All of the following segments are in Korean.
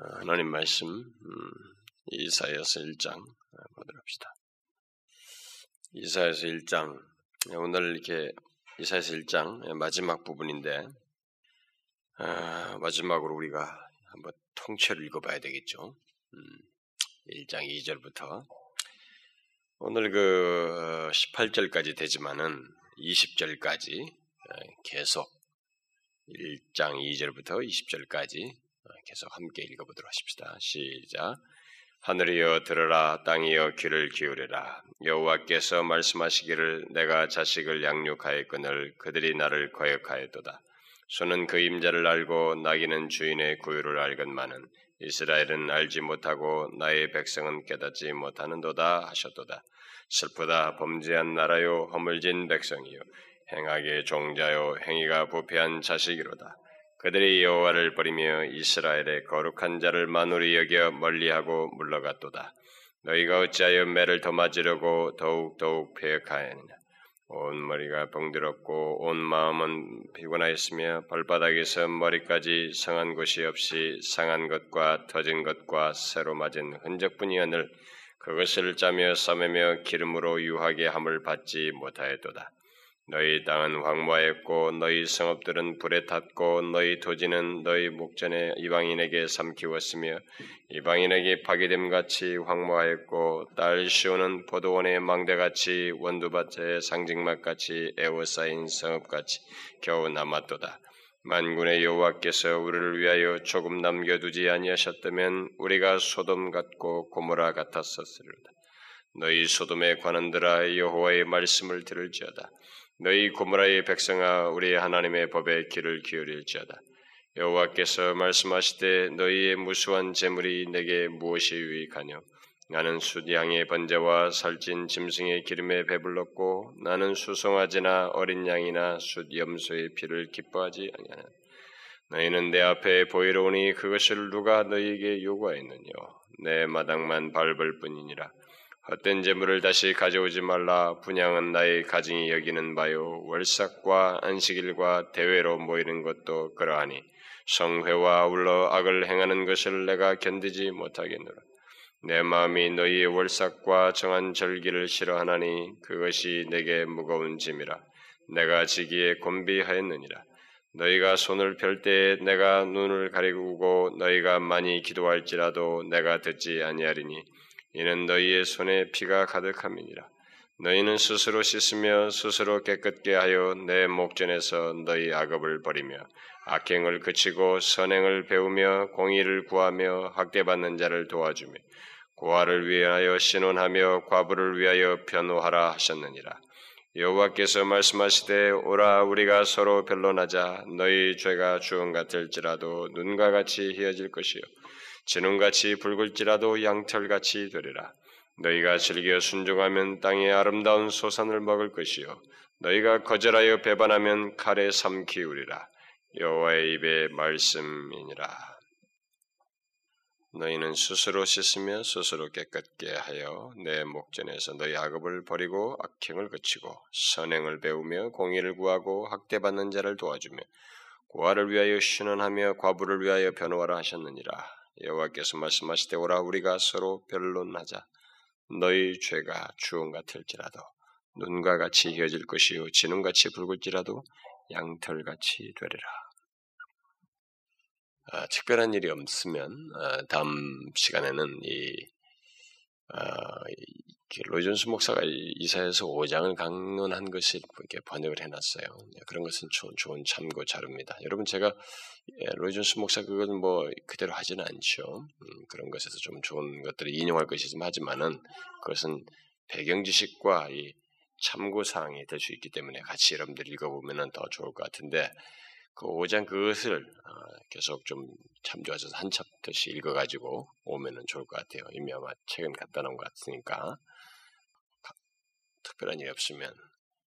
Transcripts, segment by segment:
어, 하나님 말씀 음, 이사야서 1장 어, 보도록 합시다. 이사야서 1장 오늘 이렇게 이사야서 1장 마지막 부분인데 아, 마지막으로 우리가 한번 통째로 읽어봐야 되겠죠. 음, 1장 2절부터 오늘 그 18절까지 되지만은 20절까지 계속 1장 2절부터 20절까지 계속 함께 읽어보도록 하십시다. 시작. 하늘이여 들으라. 땅이여 귀를 기울이라. 여호와께서 말씀하시기를 내가 자식을 양육하였거늘 그들이 나를 거역하였도다. 소는 그 임자를 알고 나귀는 주인의 구유를 알건만은 이스라엘은 알지 못하고 나의 백성은 깨닫지 못하는도다 하셨도다. 슬프다 범죄한 나라요 허물진 백성이요. 행하게 종자요 행위가 부패한 자식이로다 그들이 여호와를 버리며 이스라엘의 거룩한 자를 만우리 여겨 멀리하고 물러갔도다. 너희가 어찌하여 매를 더 맞으려고 더욱 더욱 폐역하였느냐? 온 머리가 병들었고 온 마음은 피곤하였으며 발바닥에서 머리까지 상한 곳이 없이 상한 것과 터진 것과 새로 맞은 흔적뿐이었늘 그것을 짜며 싸매며 기름으로 유하게 함을 받지 못하였도다. 너희 땅은 황무하였고 너희 성읍들은 불에 탔고 너희 토지는 너희 목전에 이방인에게 삼키웠으며 이방인에게 파괴됨 같이 황무하였고 딸 시오는 포도원의 망대같이 원두밭의 상징막같이 에워싸인 성읍같이 겨우 남았도다. 만군의 여호와께서 우리를 위하여 조금 남겨두지 아니하셨다면 우리가 소돔 같고 고모라 같았었으리로다. 너희 소돔의 관원들아 여호와의 말씀을 들을지어다. 너희 고무라의 백성아 우리 하나님의 법에 귀를 기울일지어다. 여호와께서 말씀하시되 너희의 무수한 재물이 내게 무엇이 유익하뇨? 나는 숫양의 번제와 살찐 짐승의 기름에 배불렀고 나는 수송아지나 어린 양이나 숫 염소의 피를 기뻐하지 아니하나. 너희는 내 앞에 보이러 오니 그것을 누가 너희에게 요구하였느뇨? 내 마당만 밟을 뿐이니라. 헛된 재물을 다시 가져오지 말라. 분양은 나의 가증이 여기는 바요. 월삭과 안식일과 대회로 모이는 것도 그러하니 성회와 아울러 악을 행하는 것을 내가 견디지 못하겠노라. 내 마음이 너희의 월삭과 정한 절기를 싫어하나니 그것이 내게 무거운 짐이라. 내가 지기에 곤비하였느니라. 너희가 손을 펼 때에 내가 눈을 가리고 너희가 많이 기도할지라도 내가 듣지 아니하리니 이는 너희의 손에 피가 가득함이니라. 너희는 스스로 씻으며 스스로 깨끗게 하여 내 목전에서 너희 악업을 버리며 악행을 그치고 선행을 배우며 공의를 구하며 학대받는 자를 도와주며 고아를 위하여 신원하며 과부를 위하여 변호하라 하셨느니라. 여호와께서 말씀하시되 오라 우리가 서로 변론하자 너희 죄가 주은 같을지라도 눈과 같이 희어질 것이요 진홍같이 붉을지라도 양털같이 되리라. 너희가 즐겨 순종하면 땅의 아름다운 소산을 먹을 것이요 너희가 거절하여 배반하면 칼에 삼키우리라. 여호와의 입의 말씀이니라. 너희는 스스로 씻으며 스스로 깨끗게 하여 내 목전에서 너희 악업을 버리고 악행을 그치고 선행을 배우며 공의를 구하고 학대받는 자를 도와주며 고아를 위하여 신원하며 과부를 위하여 변호하라 하셨느니라. 여호와께서 말씀하시되 오라 우리가 서로 변론하자 너희 죄가 주홍 같을지라도 눈과 같이 휘어질 것이요 진홍같이 붉을지라도 양털같이 되리라. 아, 특별한 일이 없으면 아, 다음 시간에는 이, 아, 로이존스 목사가 이사에서 5장을 강론한 것을 이렇게 번역을 해놨어요. 네, 그런 것은 좋은, 참고 자료입니다. 여러분 제가 예, 로이존스 목사 그건 뭐 그대로 하지는 않죠. 음, 그런 것에서 좀 좋은 것들을 인용할 것이 좀 하지만은 그것은 배경 지식과 이 참고 사항이 될 수 있기 때문에 같이 여러분들 읽어보면 더 좋을 것 같은데 그 5장 그것을 어, 계속 좀 참조하셔서 한 챕터씩 읽어가지고 오면은 좋을 것 같아요. 이미 아마 책은 갖다 놓은 것 같으니까 특별한 일이 없으면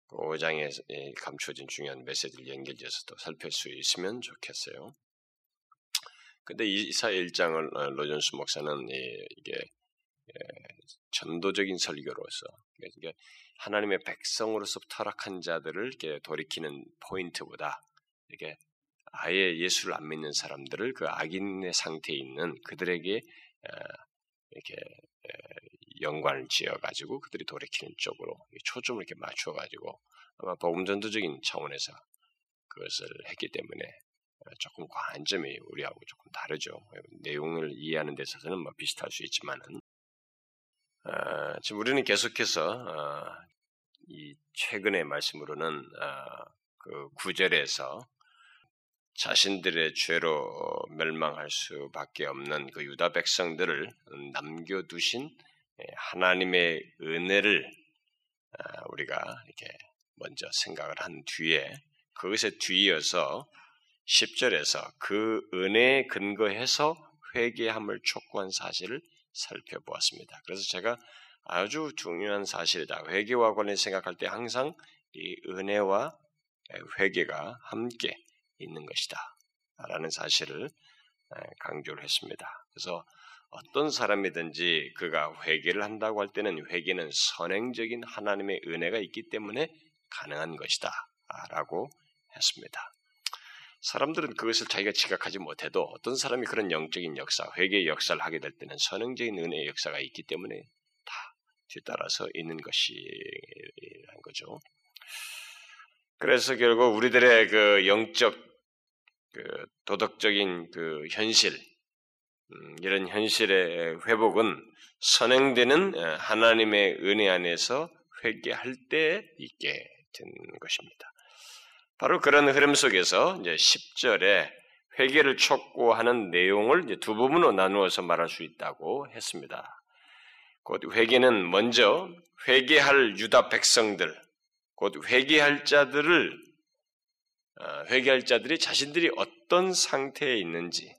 5장에 그 감춰진 중요한 메시지를 연결해서 또 살필 수 있으면 좋겠어요. 근데 이사 1장을 어, 로전스 목사는 이게 전도적인 설교로서 하나님의 백성으로서 타락한 자들을 이렇게 돌이키는 포인트보다 이게 아예 예수를 안 믿는 사람들을 그 악인의 상태에 있는 그들에게 이렇게 연관을 지어가지고 그들이 돌이키는 쪽으로 초점을 이렇게 맞춰가지고 아마 복음전도적인 차원에서 그것을 했기 때문에 조금 관점이 우리하고 조금 다르죠. 내용을 이해하는 데 있어서는 뭐 비슷할 수 있지만은 어, 지금 우리는 계속해서 어, 이 최근의 말씀으로는 어, 그 구절에서 자신들의 죄로 멸망할 수밖에 없는 그 유다 백성들을 남겨두신 하나님의 은혜를 우리가 이렇게 먼저 생각을 한 뒤에 그것에 뒤이어서 10절에서 그 은혜에 근거해서 회개함을 촉구한 사실을 살펴보았습니다. 그래서 제가 아주 중요한 사실이다. 회개와 관련 생각할 때 항상 이 은혜와 회개가 함께 있는 것이다. 라는 사실을 강조를 했습니다. 그래서 어떤 사람이든지 그가 회개를 한다고 할 때는 회개는 선행적인 하나님의 은혜가 있기 때문에 가능한 것이다. 라고 했습니다. 사람들은 그것을 자기가 지각하지 못해도 어떤 사람이 그런 영적인 역사, 회개의 역사를 하게 될 때는 선행적인 은혜의 역사가 있기 때문에 다 뒤따라서 있는 것이란 거죠. 그래서 결국 우리들의 그 영적, 그 도덕적인 그 현실, 음, 이런 현실의 회복은 선행되는 하나님의 은혜 안에서 회개할 때 있게 되는 것입니다. 바로 그런 흐름 속에서 이제 10절에 회개를 촉구하는 내용을 두 부분으로 나누어서 말할 수 있다고 했습니다. 곧 회개는 먼저 회개할 유다 백성들, 곧 회개할 자들을 어, 회개할 자들이 자신들이 어떤 상태에 있는지,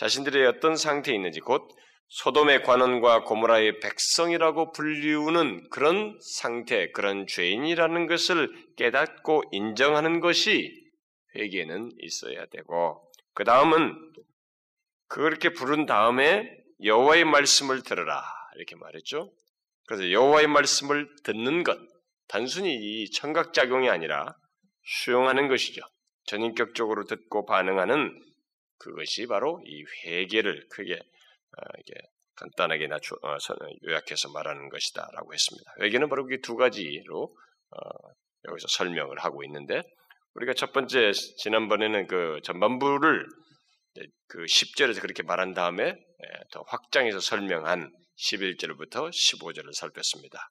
자신들의 어떤 상태에 있는지, 곧 소돔의 관원과 고모라의 백성이라고 불리우는 그런 상태, 그런 죄인이라는 것을 깨닫고 인정하는 것이 회개는 있어야 되고, 그 다음은 그렇게 부른 다음에 여호와의 말씀을 들으라 이렇게 말했죠. 그래서 여호와의 말씀을 듣는 것, 단순히 이 청각 작용이 아니라 수용하는 것이죠. 전인격적으로 듣고 반응하는 그것이 바로 이 회개를 크게 어, 이게 간단하게 낮춰, 어, 요약해서 말하는 것이다라고 했습니다. 여기는 바로 두 가지로 어, 여기서 설명을 하고 있는데 우리가 첫 번째 지난번에는 그 전반부를 그 10절에서 그렇게 말한 다음에 예, 더 확장해서 설명한 11절부터 15절을 살폈습니다.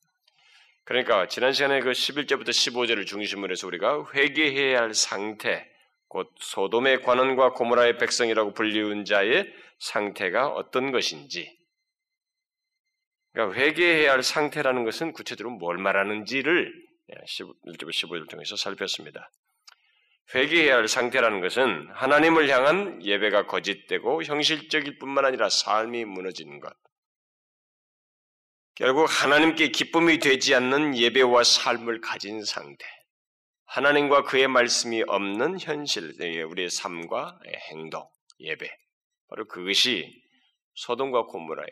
그러니까 지난 시간에 그 11절부터 15절을 중심으로 해서 우리가 회개해야 할 상태, 곧 소돔의 관원과 고모라의 백성이라고 불리운 자의 상태가 어떤 것인지, 그러니까 회개해야 할 상태라는 것은 구체적으로 뭘 말하는지를 1절 15절 통해서 살폈습니다. 회개해야 할 상태라는 것은 하나님을 향한 예배가 거짓되고 형실적일 뿐만 아니라 삶이 무너지는 것. 결국 하나님께 기쁨이 되지 않는 예배와 삶을 가진 상태. 하나님과 그의 말씀이 없는 현실, 우리의 삶과 행동, 예배. 바로 그것이 소돔과 고모라의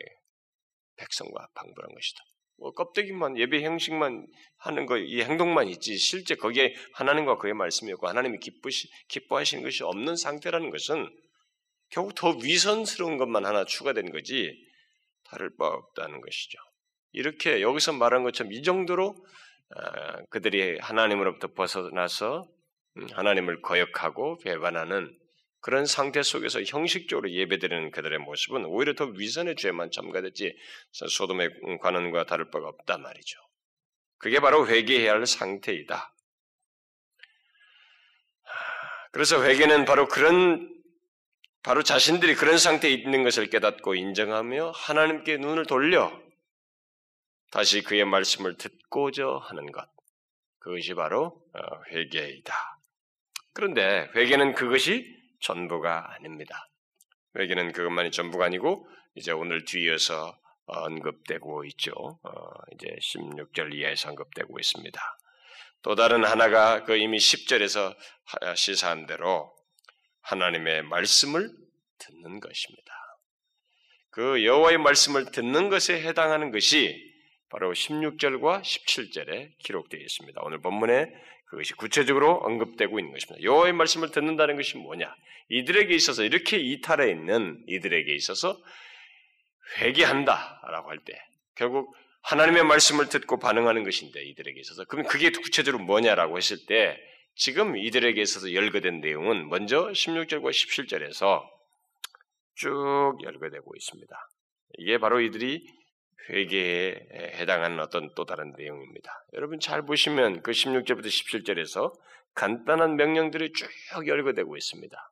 백성과 방불한 것이다. 뭐 껍데기만 예배 형식만 하는 거, 이 행동만 있지 실제 거기에 하나님과 그의 말씀이 없고 하나님이 기쁘시 기뻐하시는 것이 없는 상태라는 것은 결국 더 위선스러운 것만 하나 추가된 거지 다를 바 없다는 것이죠. 이렇게 여기서 말한 것처럼 이 정도로 아, 그들이 하나님으로부터 벗어나서 음, 하나님을 거역하고 배반하는 그런 상태 속에서 형식적으로 예배드리는 그들의 모습은 오히려 더 위선의 죄만 첨가됐지 소돔의 관원과 다를 바가 없단 말이죠. 그게 바로 회개해야 할 상태이다. 그래서 회개는 바로 그런 바로 자신들이 그런 상태에 있는 것을 깨닫고 인정하며 하나님께 눈을 돌려 다시 그의 말씀을 듣고자 하는 것. 그것이 바로 어, 회개이다. 그런데 회개는 그것이 전부가 아닙니다. 회개는 그것만이 전부가 아니고 이제 오늘 뒤에서 언급되고 있죠. 어, 이제 16절 이하에서 언급되고 있습니다. 또 다른 하나가 그 이미 10절에서 시사한 대로 하나님의 말씀을 듣는 것입니다. 그 여호와의 말씀을 듣는 것에 해당하는 것이 바로 16절과 17절에 기록되어 있습니다. 오늘 본문에 그것이 구체적으로 언급되고 있는 것입니다. 여호와의 말씀을 듣는다는 것이 뭐냐? 이들에게 있어서 이렇게 이탈해 있는 이들에게 있어서 회개한다라고 할 때 결국 하나님의 말씀을 듣고 반응하는 것인데 이들에게 있어서 그럼 그게 구체적으로 뭐냐라고 했을 때 지금 이들에게 있어서 열거된 내용은 먼저 16절과 17절에서 쭉 열거되고 있습니다. 이게 바로 이들이 회개에 해당하는 어떤 또 다른 내용입니다. 여러분 잘 보시면 그 16절부터 17절에서 간단한 명령들이 쭉 열거되고 있습니다.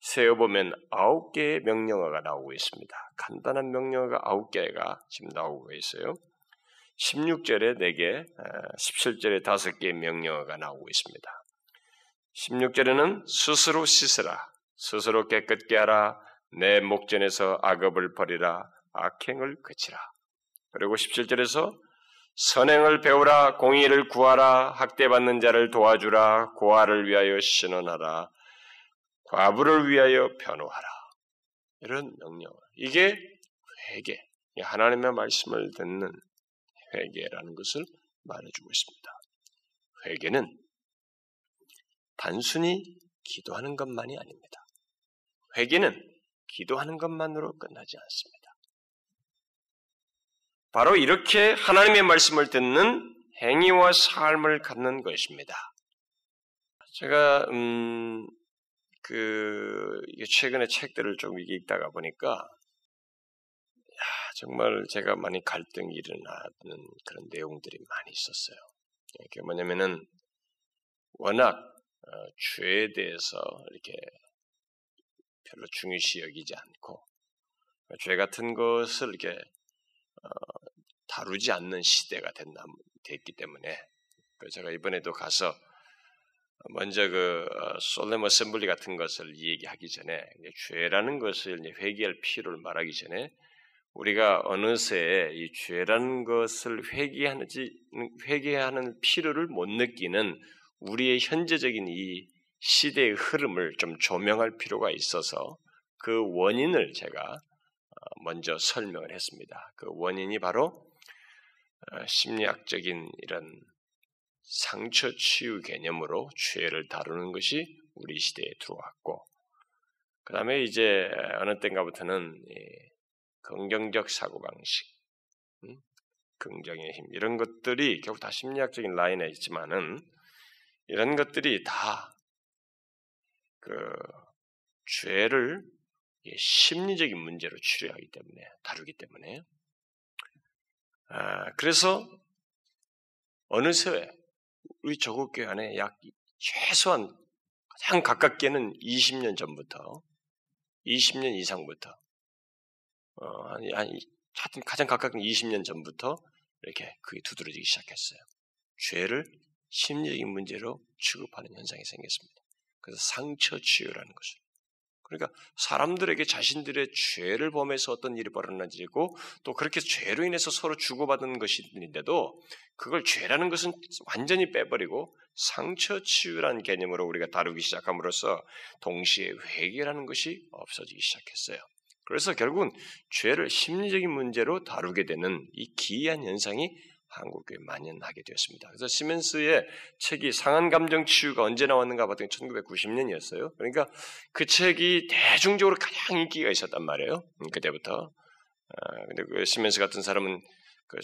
세어보면 아홉 개의 명령어가 나오고 있습니다. 간단한 명령어가 아홉 개가 지금 나오고 있어요. 16절에 4개, 17절에 5개의 명령어가 나오고 있습니다. 16절에는 스스로 씻으라, 스스로 깨끗게 하라, 내 목전에서 악업을 버리라, 악행을 그치라. 그리고 17절에서 선행을 배우라, 공의를 구하라, 학대받는 자를 도와주라, 고아를 위하여 신원하라, 과부를 위하여 변호하라. 이런 명령. 이게 회개. 하나님의 말씀을 듣는 회개라는 것을 말해주고 있습니다. 회개는 단순히 기도하는 것만이 아닙니다. 회개는 기도하는 것만으로 끝나지 않습니다. 바로 이렇게 하나님의 말씀을 듣는 행위와 삶을 갖는 것입니다. 제가 음, 그 최근에 책들을 좀 읽다가 보니까 야, 정말 제가 많이 갈등이 일어나는 그런 내용들이 많이 있었어요. 이게 뭐냐면은 워낙 어, 죄에 대해서 이렇게 별로 중요시 여기지 않고 죄 같은 것을 이렇게 어, 다루지 않는 시대가 됐나, 됐기 때문에. 제가 이번에도 가서 먼저 그 어, 솔렘 어셈블리 같은 것을 얘기하기 전에 죄라는 것을 회개할 필요를 말하기 전에 우리가 어느새 이 죄라는 것을 회개하는지 회개하는 필요를 못 느끼는 우리의 현재적인 이 시대의 흐름을 좀 조명할 필요가 있어서 그 원인을 제가 어, 먼저 설명을 했습니다. 그 원인이 바로 어, 심리학적인 이런 상처 치유 개념으로 죄를 다루는 것이 우리 시대에 들어왔고, 그 다음에 이제 어느 때인가부터는 긍정적 사고방식, 음? 긍정의 힘, 이런 것들이 결국 다 심리학적인 라인에 있지만은 이런 것들이 다 그 죄를 심리적인 문제로 치료하기 때문에 다루기 때문에 아, 그래서 어느새 우리 조국교회 안에 약 최소한 가장 가깝게는 20년 전부터 20년 이상부터 어, 아니, 아니 하여튼 가장 가깝게 20년 전부터 이렇게 그게 두드러지기 시작했어요. 죄를 심리적인 문제로 취급하는 현상이 생겼습니다. 그래서 상처 치유라는 것을. 그러니까 사람들에게 자신들의 죄를 범해서 어떤 일이 벌어나지고 또 그렇게 죄로 인해서 서로 주고받은 것인데도 그걸 죄라는 것은 완전히 빼버리고 상처 치유라는 개념으로 우리가 다루기 시작함으로써 동시에 회개라는 것이 없어지기 시작했어요. 그래서 결국은 죄를 심리적인 문제로 다루게 되는 이 기이한 현상이 한국교회에 만연하게 되었습니다. 그래서 시멘스의 책이 상한 감정 치유가 언제 나왔는가 봤더니 1990년이었어요. 그러니까 그 책이 대중적으로 가장 인기가 있었단 말이에요. 음, 그때부터. 아, 근데 그 시멘스 같은 사람은 그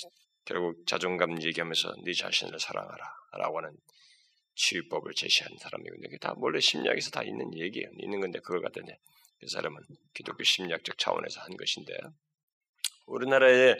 결국 자존감 얘기하면서 네 자신을 사랑하라라고 하는 치유법을 제시한 사람이거든요. 그게 다 원래 심리학에서 다 있는 얘기예요. 있는 건데 그걸 갖다그 사람은 기독교 심리학적 차원에서 한 것인데 우리나라에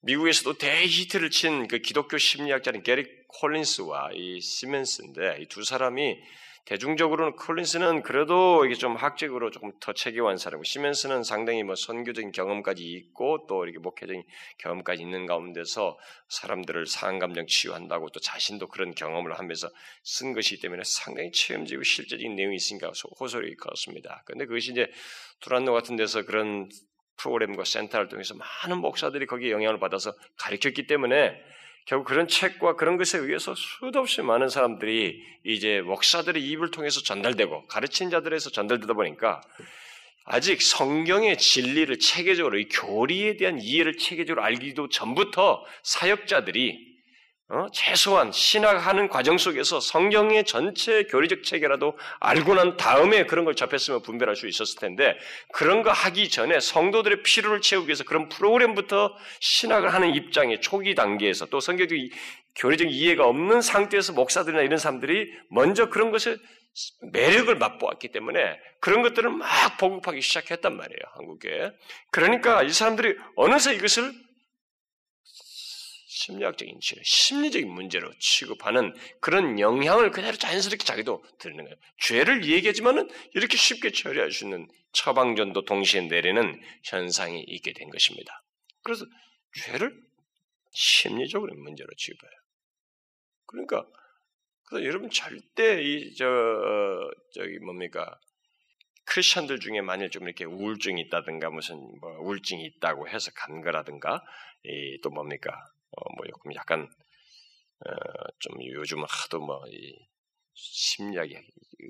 미국에서도 대히트를 친 그 기독교 심리학자인 게리 콜린스와 이 시멘스인데 이 두 사람이 대중적으로는 콜린스는 그래도 이게 좀 학적으로 조금 더 체계화한 사람이고 시멘스는 상당히 뭐 선교적인 경험까지 있고 또 이렇게 목회적인 경험까지 있는 가운데서 사람들을 상감정 치유한다고 또 자신도 그런 경험을 하면서 쓴 것이기 때문에 상당히 체험적이고 실제적인 내용이 있으니까 호소력이 컸습니다. 근데 그것이 이제 두란노 같은 데서 그런 프로그램과 센터를 통해서 많은 목사들이 거기에 영향을 받아서 가르쳤기 때문에 결국 그런 책과 그런 것에 의해서 수도 없이 많은 사람들이 이제 목사들의 입을 통해서 전달되고 가르친 자들에서 전달되다 보니까 아직 성경의 진리를 체계적으로 이 교리에 대한 이해를 체계적으로 알기도 전부터 사역자들이 어? 최소한 신학하는 과정 속에서 성경의 전체 교리적 체계라도 알고 난 다음에 그런 걸 접했으면 분별할 수 있었을 텐데 그런 거 하기 전에 성도들의 필요를 채우기 위해서 그런 프로그램부터 신학을 하는 입장의 초기 단계에서 또 성경적 교리적 이해가 없는 상태에서 목사들이나 이런 사람들이 먼저 그런 것을 매력을 맛보았기 때문에 그런 것들을 막 보급하기 시작했단 말이에요 한국에. 그러니까 이 사람들이 어느새 이것을 심리학적인 치료, 심리적인 문제로 취급하는 그런 영향을 그대로 자연스럽게 자기도 드리는 거예요. 죄를 얘기하지만은 이렇게 쉽게 처리할 수 있는 처방전도 동시에 내리는 현상이 있게 된 것입니다. 그래서 죄를 심리적으로 문제로 취급해요. 그러니까 그래서 여러분 절대 이저 어, 저기 뭡니까 크리스천들 중에 만일 좀 이렇게 우울증이 있다든가 무슨 뭐 우울증이 있다고 해서 간 거라든가 또 뭡니까 어, 뭐 약간 어, 좀 요즘 하도 뭐이 심리학이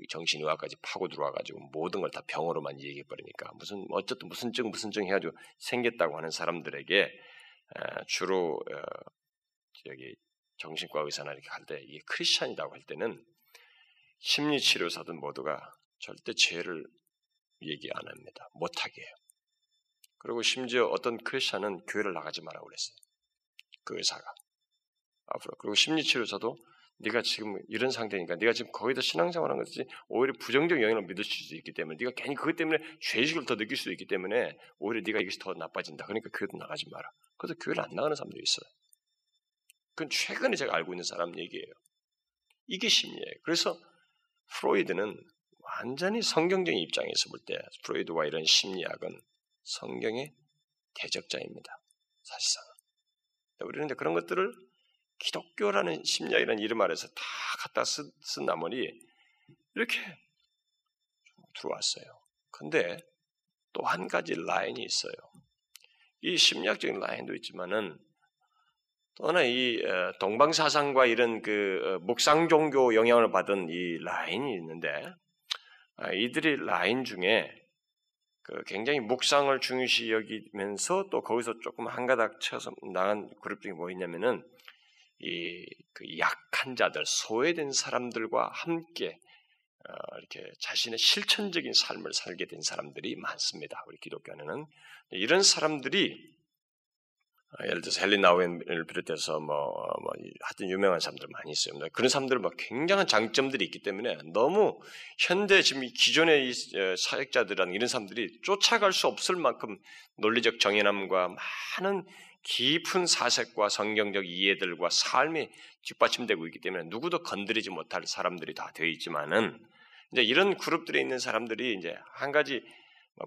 정신의학까지 파고 들어와가지고 모든 걸 다 병으로만 얘기해 버리니까 무슨 어쨌든 무슨 증 무슨 증 해가지고 생겼다고 하는 사람들에게 어, 주로 어, 저기 정신과 의사나 이렇게 할때 이게 크리스천이라고 할 때는 심리치료사든 모두가 절대 죄를 얘기 안 합니다. 못하게 해요. 그리고 심지어 어떤 크리스천은 교회를 나가지 말라고 그랬어요. 그 의사가 앞으로 그리고 심리치료사도 네가 지금 이런 상태니까 네가 지금 거기다 신앙생활하는 것이 오히려 부정적 영향을 믿을 수도 있기 때문에 네가 괜히 그것 때문에 죄의식을 더 느낄 수도 있기 때문에 오히려 네가 이것이 더 나빠진다. 그러니까 교회도 나가지 마라. 그래서 교회를 안 나가는 사람들이 있어요. 그건 최근에 제가 알고 있는 사람 얘기예요. 이게 심리예요. 그래서 프로이드는 완전히 성경적인 입장에서 볼 때 프로이드와 이런 심리학은 성경의 대적자입니다. 사실상. 우리는 그런 것들을 기독교라는 심리학이라는 이름 아래서 다 갖다 쓴, 쓴 나머지 이렇게 들어왔어요. 근데 또 한 가지 라인이 있어요. 이 심리학적인 라인도 있지만은 또나 이 어, 동방 사상과 이런 그 어, 묵상 종교 영향을 받은 이 라인이 있는데 아, 이들이 라인 중에 그 굉장히 묵상을 중요시 여기면서 또 거기서 조금 한 가닥 쳐서 나간 그룹 중에 뭐 있냐면은 이 그 약한 자들, 소외된 사람들과 함께 어, 이렇게 자신의 실천적인 삶을 살게 된 사람들이 많습니다. 우리 기독교는 이런 사람들이 어, 예를 들어서 헬리 나우엔을 비롯해서 뭐, 뭐 하여튼 유명한 사람들 많이 있어요. 그런 사람들 막 굉장한 장점들이 있기 때문에 너무 현대 지금 기존의 어, 사역자들이라는 이런 사람들이 쫓아갈 수 없을 만큼 논리적 정연함과 많은 깊은 사색과 성경적 이해들과 삶이 뒷받침되고 있기 때문에 누구도 건드리지 못할 사람들이 다 되어 있지만은 이제 이런 그룹들에 있는 사람들이 이제 한 가지 뭐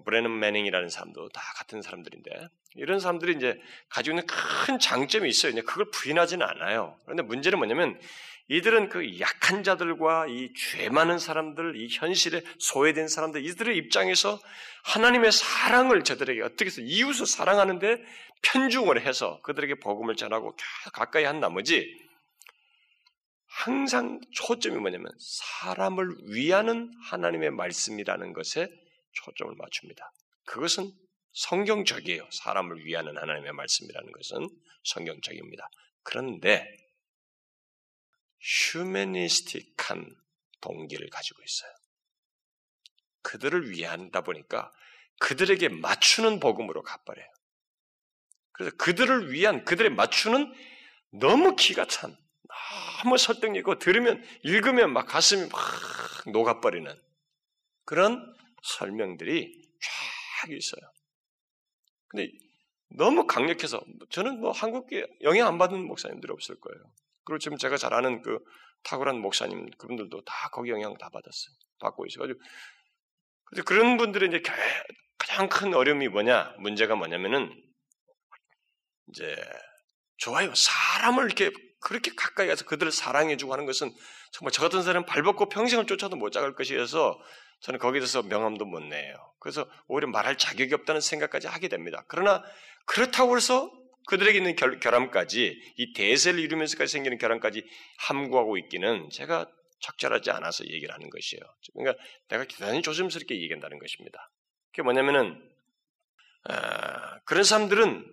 브레넌 매닝이라는 사람도 다 같은 사람들인데 이런 사람들이 이제 가지고 있는 큰 장점이 있어요. 이제 그걸 부인하지는 않아요. 그런데 문제는 뭐냐면 이들은 그 약한 자들과 이 죄 많은 사람들, 이 현실에 소외된 사람들, 이들의 입장에서 하나님의 사랑을 저들에게 어떻게 해서 이웃을 사랑하는데 편중을 해서 그들에게 복음을 전하고 가까이 한 나머지 항상 초점이 뭐냐면 사람을 위하는 하나님의 말씀이라는 것에 초점을 맞춥니다. 그것은 성경적이에요. 사람을 위하는 하나님의 말씀이라는 것은 성경적입니다. 그런데 휴메니스틱한 동기를 가지고 있어요. 그들을 위한다 보니까 그들에게 맞추는 복음으로 갚아래요. 그래서 그들을 위한 그들의 맞추는 너무 기가 찬 너무 설득력 있고 들으면 읽으면 막 가슴이 막 녹아버리는 그런 설명들이 쫙 있어요. 근데 너무 강력해서 저는 뭐 한국에 영향 안 받는 목사님들이 없을 거예요. 그리고 지금 제가 잘 아는 그 탁월한 목사님 그분들도 다 거기 영향 다 받았어요. 받고 있어가지고 그래서 그런 분들의 이제 가장 큰 어려움이 뭐냐 문제가 뭐냐면은 이제 좋아요 사람을 이렇게 그렇게 가까이 가서 그들을 사랑해주고 하는 것은 정말 저 같은 사람은 발벗고 평생을 쫓아도 못 잡을 것이어서 저는 거기에 대해서 명함도 못 내요. 그래서 오히려 말할 자격이 없다는 생각까지 하게 됩니다. 그러나 그렇다고 해서 그들에게 있는 결, 결함까지 이 대세를 이루면서까지 생기는 결함까지 함구하고 있기는 제가 적절하지 않아서 얘기를 하는 것이에요. 그러니까 내가 대단히 조심스럽게 얘기한다는 것입니다. 그게 뭐냐면은 아, 그런 사람들은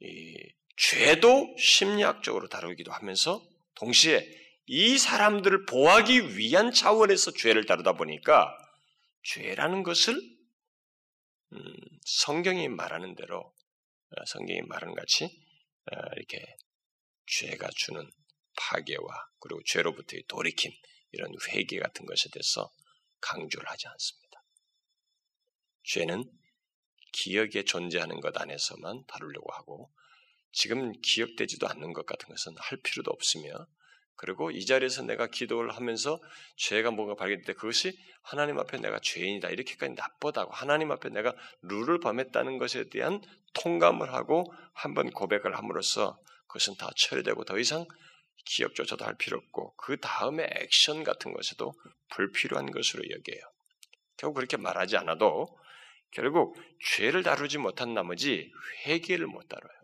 이 죄도 심리학적으로 다루기도 하면서 동시에 이 사람들을 보호하기 위한 차원에서 죄를 다루다 보니까 죄라는 것을 음, 성경이 말하는 대로 어, 성경이 말하는 같이 어, 이렇게 죄가 주는 파괴와 그리고 죄로부터의 돌이킴 이런 회개 같은 것에 대해서 강조를 하지 않습니다. 죄는 기억에 존재하는 것 안에서만 다루려고 하고 지금 기억되지도 않는 것 같은 것은 할 필요도 없으며 그리고 이 자리에서 내가 기도를 하면서 죄가 뭔가 발견될 때 그것이 하나님 앞에 내가 죄인이다 이렇게까지 나쁘다고 하나님 앞에 내가 룰을 범했다는 것에 대한 통감을 하고 한번 고백을 함으로써 그것은 다 처리되고 더 이상 기억조차도 할 필요 없고 그 다음에 액션 같은 것에도 불필요한 것으로 여겨요. 결국 그렇게 말하지 않아도 결국 죄를 다루지 못한 나머지 회개를 못 다뤄요.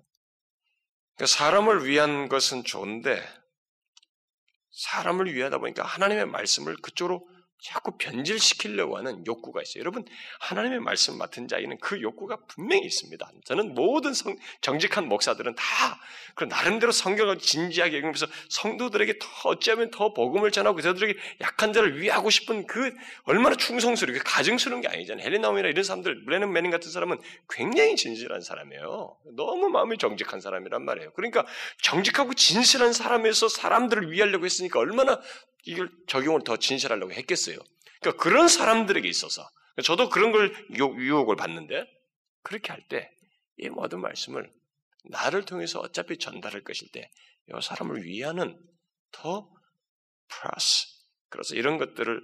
그러니까 사람을 위한 것은 좋은데 사람을 위하다 보니까 하나님의 말씀을 그쪽으로 자꾸 변질시키려고 하는 욕구가 있어요. 여러분, 하나님의 말씀 맡은 자에는 그 욕구가 분명히 있습니다. 저는 모든 성, 정직한 목사들은 다, 그 나름대로 성경을 진지하게 읽으면서 성도들에게 더 어찌하면 더 복음을 전하고 그들에게 약한 자를 위하고 싶은 그 얼마나 충성스럽게 가증스러운 게 아니잖아요. 헬리나움이나 이런 사람들, 브레는 매닝 같은 사람은 굉장히 진실한 사람이에요. 너무 마음이 정직한 사람이란 말이에요. 그러니까 정직하고 진실한 사람에서 사람들을 위하려고 했으니까 얼마나 이걸 적용을 더 진실하려고 했겠어요. 그러니까 그런 사람들에게 있어서 저도 그런 걸 유혹을 받는데 그렇게 할 때 이 모든 말씀을 나를 통해서 어차피 전달할 것일 때 이 사람을 위하는 더 플러스 그래서 이런 것들을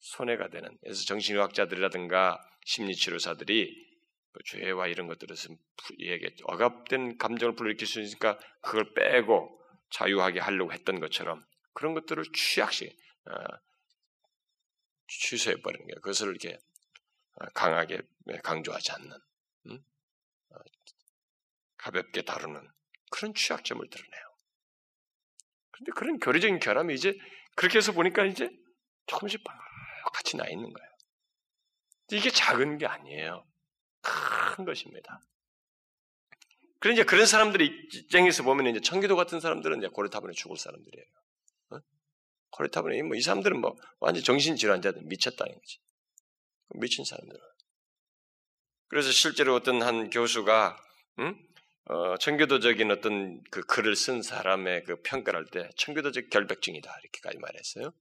손해가 되는 그래서 정신의학자들이라든가 심리치료사들이 그 죄와 이런 것들을 에게 억압된 감정을 불러일으킬 수 있으니까 그걸 빼고 자유하게 하려고 했던 것처럼 그런 것들을 취약시 어, 취소해 버리는 거예요. 그것을 이렇게 어, 강하게 강조하지 않는, 음? 어, 가볍게 다루는 그런 취약점을 드러내요. 그런데 그런 교리적인 결함이 이제 그렇게 해서 보니까 이제 조금씩 같이 나 있는 거예요. 이게 작은 게 아니에요. 큰 것입니다. 그런 이제 그런 사람들이 입장에서 보면 이제 청기도 같은 사람들은 이제 고려타분에 죽을 사람들이에요. 그렇다 보니 뭐 이 사람들은 뭐 완전 정신 질환자들 미쳤다는 거지. 미친 사람들. 그래서 실제로 어떤 한 교수가 응? 어, 청교도적인 어떤 그 글을 쓴 사람의 그 평가를 할 때 청교도적 결백증이다 이렇게까지 말했어요.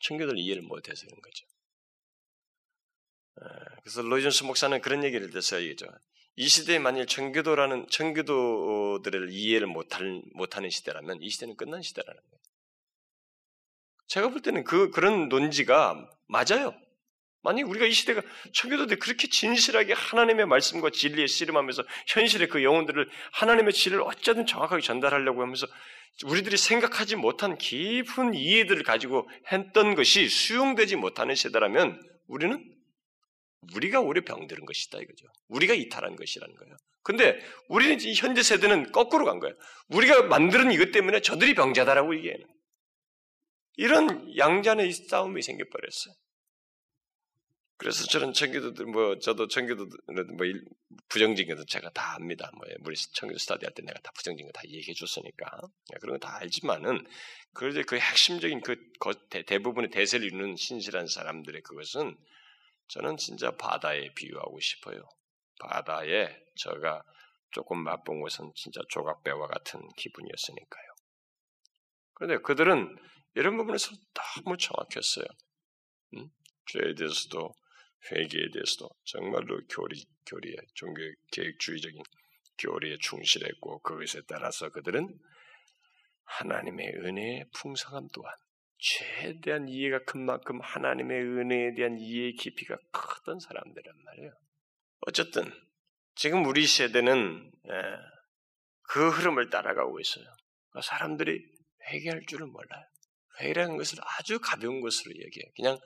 청교도를 이해를 못해서 그런 거죠. 그래서 로이존스 목사는 그런 얘기를 해서 얘기죠. 이 시대에 만일 청교도라는 청교도들을 이해를 못할, 못하는 시대라면 이 시대는 끝난 시대라는 거예요. 제가 볼 때는 그, 그런 논지가 맞아요. 만약 우리가 이 시대가 청교도들 그렇게 진실하게 하나님의 말씀과 진리에 씨름하면서 현실의 그 영혼들을 하나님의 진리를 어쩌든 정확하게 전달하려고 하면서 우리들이 생각하지 못한 깊은 이해들을 가지고 했던 것이 수용되지 못하는 시대라면 우리는 우리가 오히려 병들은 것이다 이거죠. 우리가 이탈한 것이라는 거예요. 근데 우리는 현재 세대는 거꾸로 간 거예요. 우리가 만드는 이것 때문에 저들이 병자다라고 얘기해요. 이런 양자의 싸움이 생겨버렸어요. 그래서 저는 청교도들, 뭐, 저도 청교도들, 뭐, 부정적인 것도 제가 다 압니다. 뭐, 우리 청교도 스타디 할 때 내가 다 부정적인 거 다 얘기해 줬으니까. 예, 그런 거 다 알지만은, 그런데 그 핵심적인 그, 대 부분의 대세를 이루는 신실한 사람들의 그것은 저는 진짜 바다에 비유하고 싶어요. 바다에 저가 조금 맛본 것은 진짜 조각배와 같은 기분이었으니까요. 그런데 그들은 이런 부분에서 너무 정확했어요. 음? 죄에 대해서도 회개에 대해서도 정말로 교리 교리에 종교 계획주의적인 교리에 충실했고 그것에 따라서 그들은 하나님의 은혜의 풍성함 또한 죄에 대한 이해가 큰 만큼 하나님의 은혜에 대한 이해의 깊이가 크던 사람들란 말이에요. 어쨌든 지금 우리 세대는 예, 그 흐름을 따라가고 있어요. 사람들이 회개할 줄을 몰라요. 회개라는 것을 아주 가벼운 것으로 얘기해. 그냥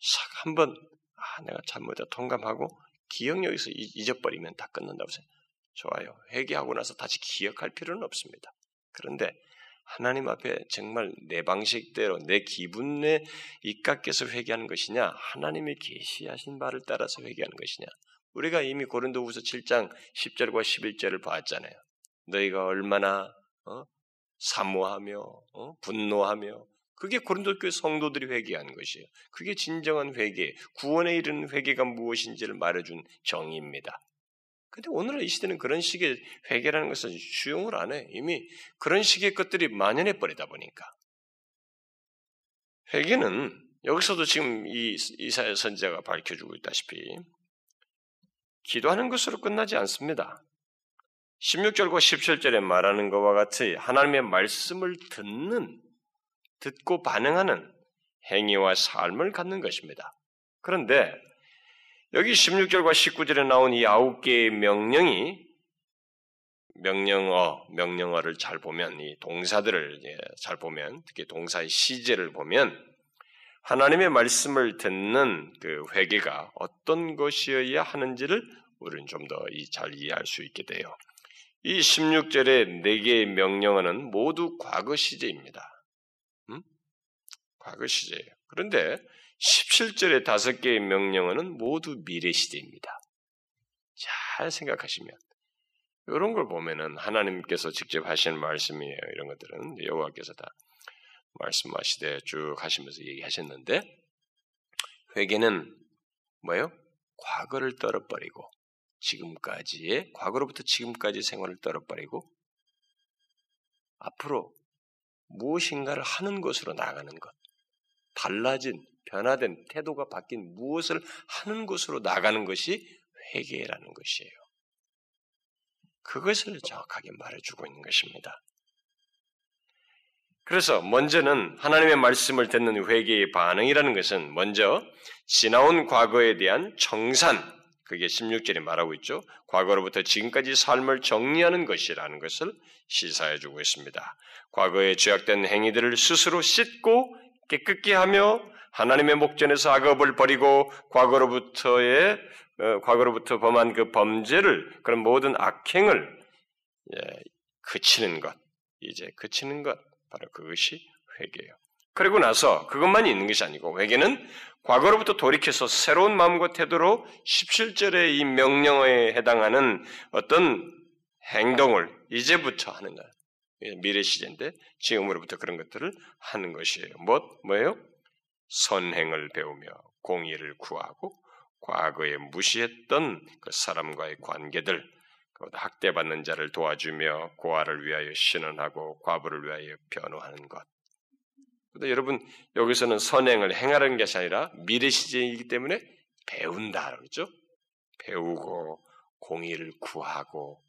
싹 한번 아, 내가 잘못했다 통감하고 기억력에서 잊어버리면 다 끝난다고 생각. 좋아요. 회개하고 나서 다시 기억할 필요는 없습니다. 그런데 하나님 앞에 정말 내 방식대로 내 기분에 입각해서 회개하는 것이냐, 하나님의 계시하신 바를 따라서 회개하는 것이냐. 우리가 이미 고린도후서 7장 10절과 11절을 봤잖아요. 너희가 얼마나 어? 사모하며 어? 분노하며 그게 고린도 교회 성도들이 회개한 것이에요. 그게 진정한 회개, 구원에 이르는 회개가 무엇인지를 말해준 정의입니다. 근데 오늘 이 시대는 그런 식의 회개라는 것을 수용을 안 해. 이미 그런 식의 것들이 만연해 버리다 보니까. 회개는 여기서도 지금 이 이사야 선지자가 밝혀주고 있다시피 기도하는 것으로 끝나지 않습니다. 16절과 17절에 말하는 것과 같이 하나님의 말씀을 듣는, 듣고 반응하는 행위와 삶을 갖는 것입니다. 그런데 여기 16절과 19절에 나온 이 아홉 개의 명령이 명령어, 명령어를 잘 보면 이 동사들을 잘 보면 특히 동사의 시제를 보면 하나님의 말씀을 듣는 그 회개가 어떤 것이어야 하는지를 우리는 좀 더 잘 이해할 수 있게 돼요. 이 16절의 네 개의 명령어는 모두 과거 시제입니다. 음? 과거 시제예요. 그런데 17절의 다섯 개의 명령어는 모두 미래 시제입니다. 잘 생각하시면 이런 걸 보면은 하나님께서 직접 하신 말씀이에요. 이런 것들은 여호와께서 다 말씀하시되 쭉 하시면서 얘기하셨는데 회개는 뭐예요? 과거를 떨어버리고 지금까지의 과거로부터 지금까지 생활을 떨어버리고 앞으로 무엇인가를 하는 것으로 나가는 것, 달라진 변화된 태도가 바뀐 무엇을 하는 것으로 나가는 것이 회개라는 것이에요. 그것을 정확하게 말해주고 있는 것입니다. 그래서 먼저는 하나님의 말씀을 듣는 회개의 반응이라는 것은 먼저 지나온 과거에 대한 정산, 그게 16절에 말하고 있죠. 과거로부터 지금까지 삶을 정리하는 것이라는 것을 시사해 주고 있습니다. 과거에 죄악된 행위들을 스스로 씻고 깨끗게 하며 하나님의 목전에서 악업을 버리고 과거로부터의 어, 과거로부터 범한 그 범죄를 그런 모든 악행을 예, 그치는 것 이제 그치는 것 바로 그것이 회개예요. 그리고 나서 그것만 있는 것이 아니고 회개는 과거로부터 돌이켜서 새로운 마음과 태도로 17절의 이 명령어에 해당하는 어떤 행동을 이제부터 하는 거예요. 미래 시제인데 지금으로부터 그런 것들을 하는 것이에요. 뭐, 뭐예요? 선행을 배우며 공의를 구하고 과거에 무시했던 그 사람과의 관계들, 학대받는 자를 도와주며 고아를 위하여 신원하고 과부를 위하여 변호하는 것. 근데 여러분 여기서는 선행을 행하는 것이 아니라 미래 시제이기 때문에 배운다 그러죠. 배우고 공의를 구하고 응?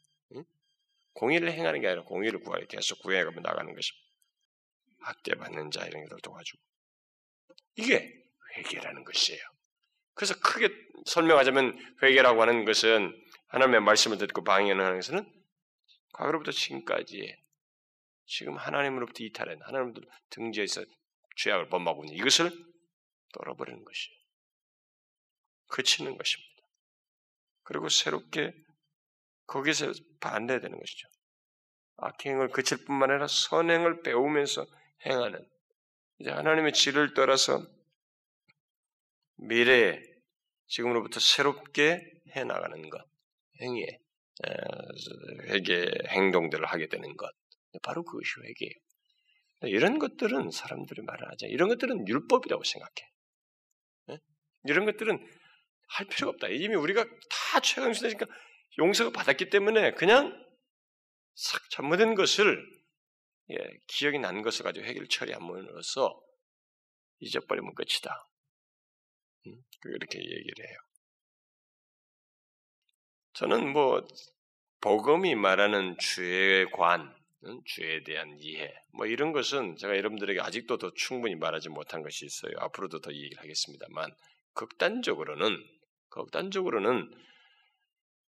공의를 행하는 게 아니라 공의를 구하려 계속 구해가며 나가는 것입니다. 학대받는 자 이런 것들 도와주고 이게 회개라는 것이에요. 그래서 크게 설명하자면 회개라고 하는 것은 하나님의 말씀을 듣고 방해하는 것은 과거로부터 지금까지의 지금 하나님으로부터 이탈한 하나님으로부터 등지에서 죄악을 범하고 있는 이것을 떨어버리는 것이에요. 그치는 것입니다. 그리고 새롭게 거기서 반대되는 것이죠. 악행을 그칠 뿐만 아니라 선행을 배우면서 행하는 이제 하나님의 질을 따라서 미래에 지금으로부터 새롭게 해 나가는 것, 행위에 회개 행동들을 하게 되는 것, 바로 그것이 회개예요. 이런 것들은 사람들이 말을 하죠. 이런 것들은 율법이라고 생각해. 네? 이런 것들은 할 필요가 없다. 이미 우리가 다 최강 시대니까 용서가 받았기 때문에 그냥 싹 잘못된 것을 예, 기억이 난 것을 가지고 해결 처리함으로써 잊어버리면 끝이다. 음? 이렇게 얘기를 해요. 저는 뭐 복음이 말하는 주의 관, 주에 대한 이해, 뭐 이런 것은 제가 여러분들에게 아직도 더 충분히 말하지 못한 것이 있어요. 앞으로도 더 얘기를 하겠습니다만, 극단적으로는, 극단적으로는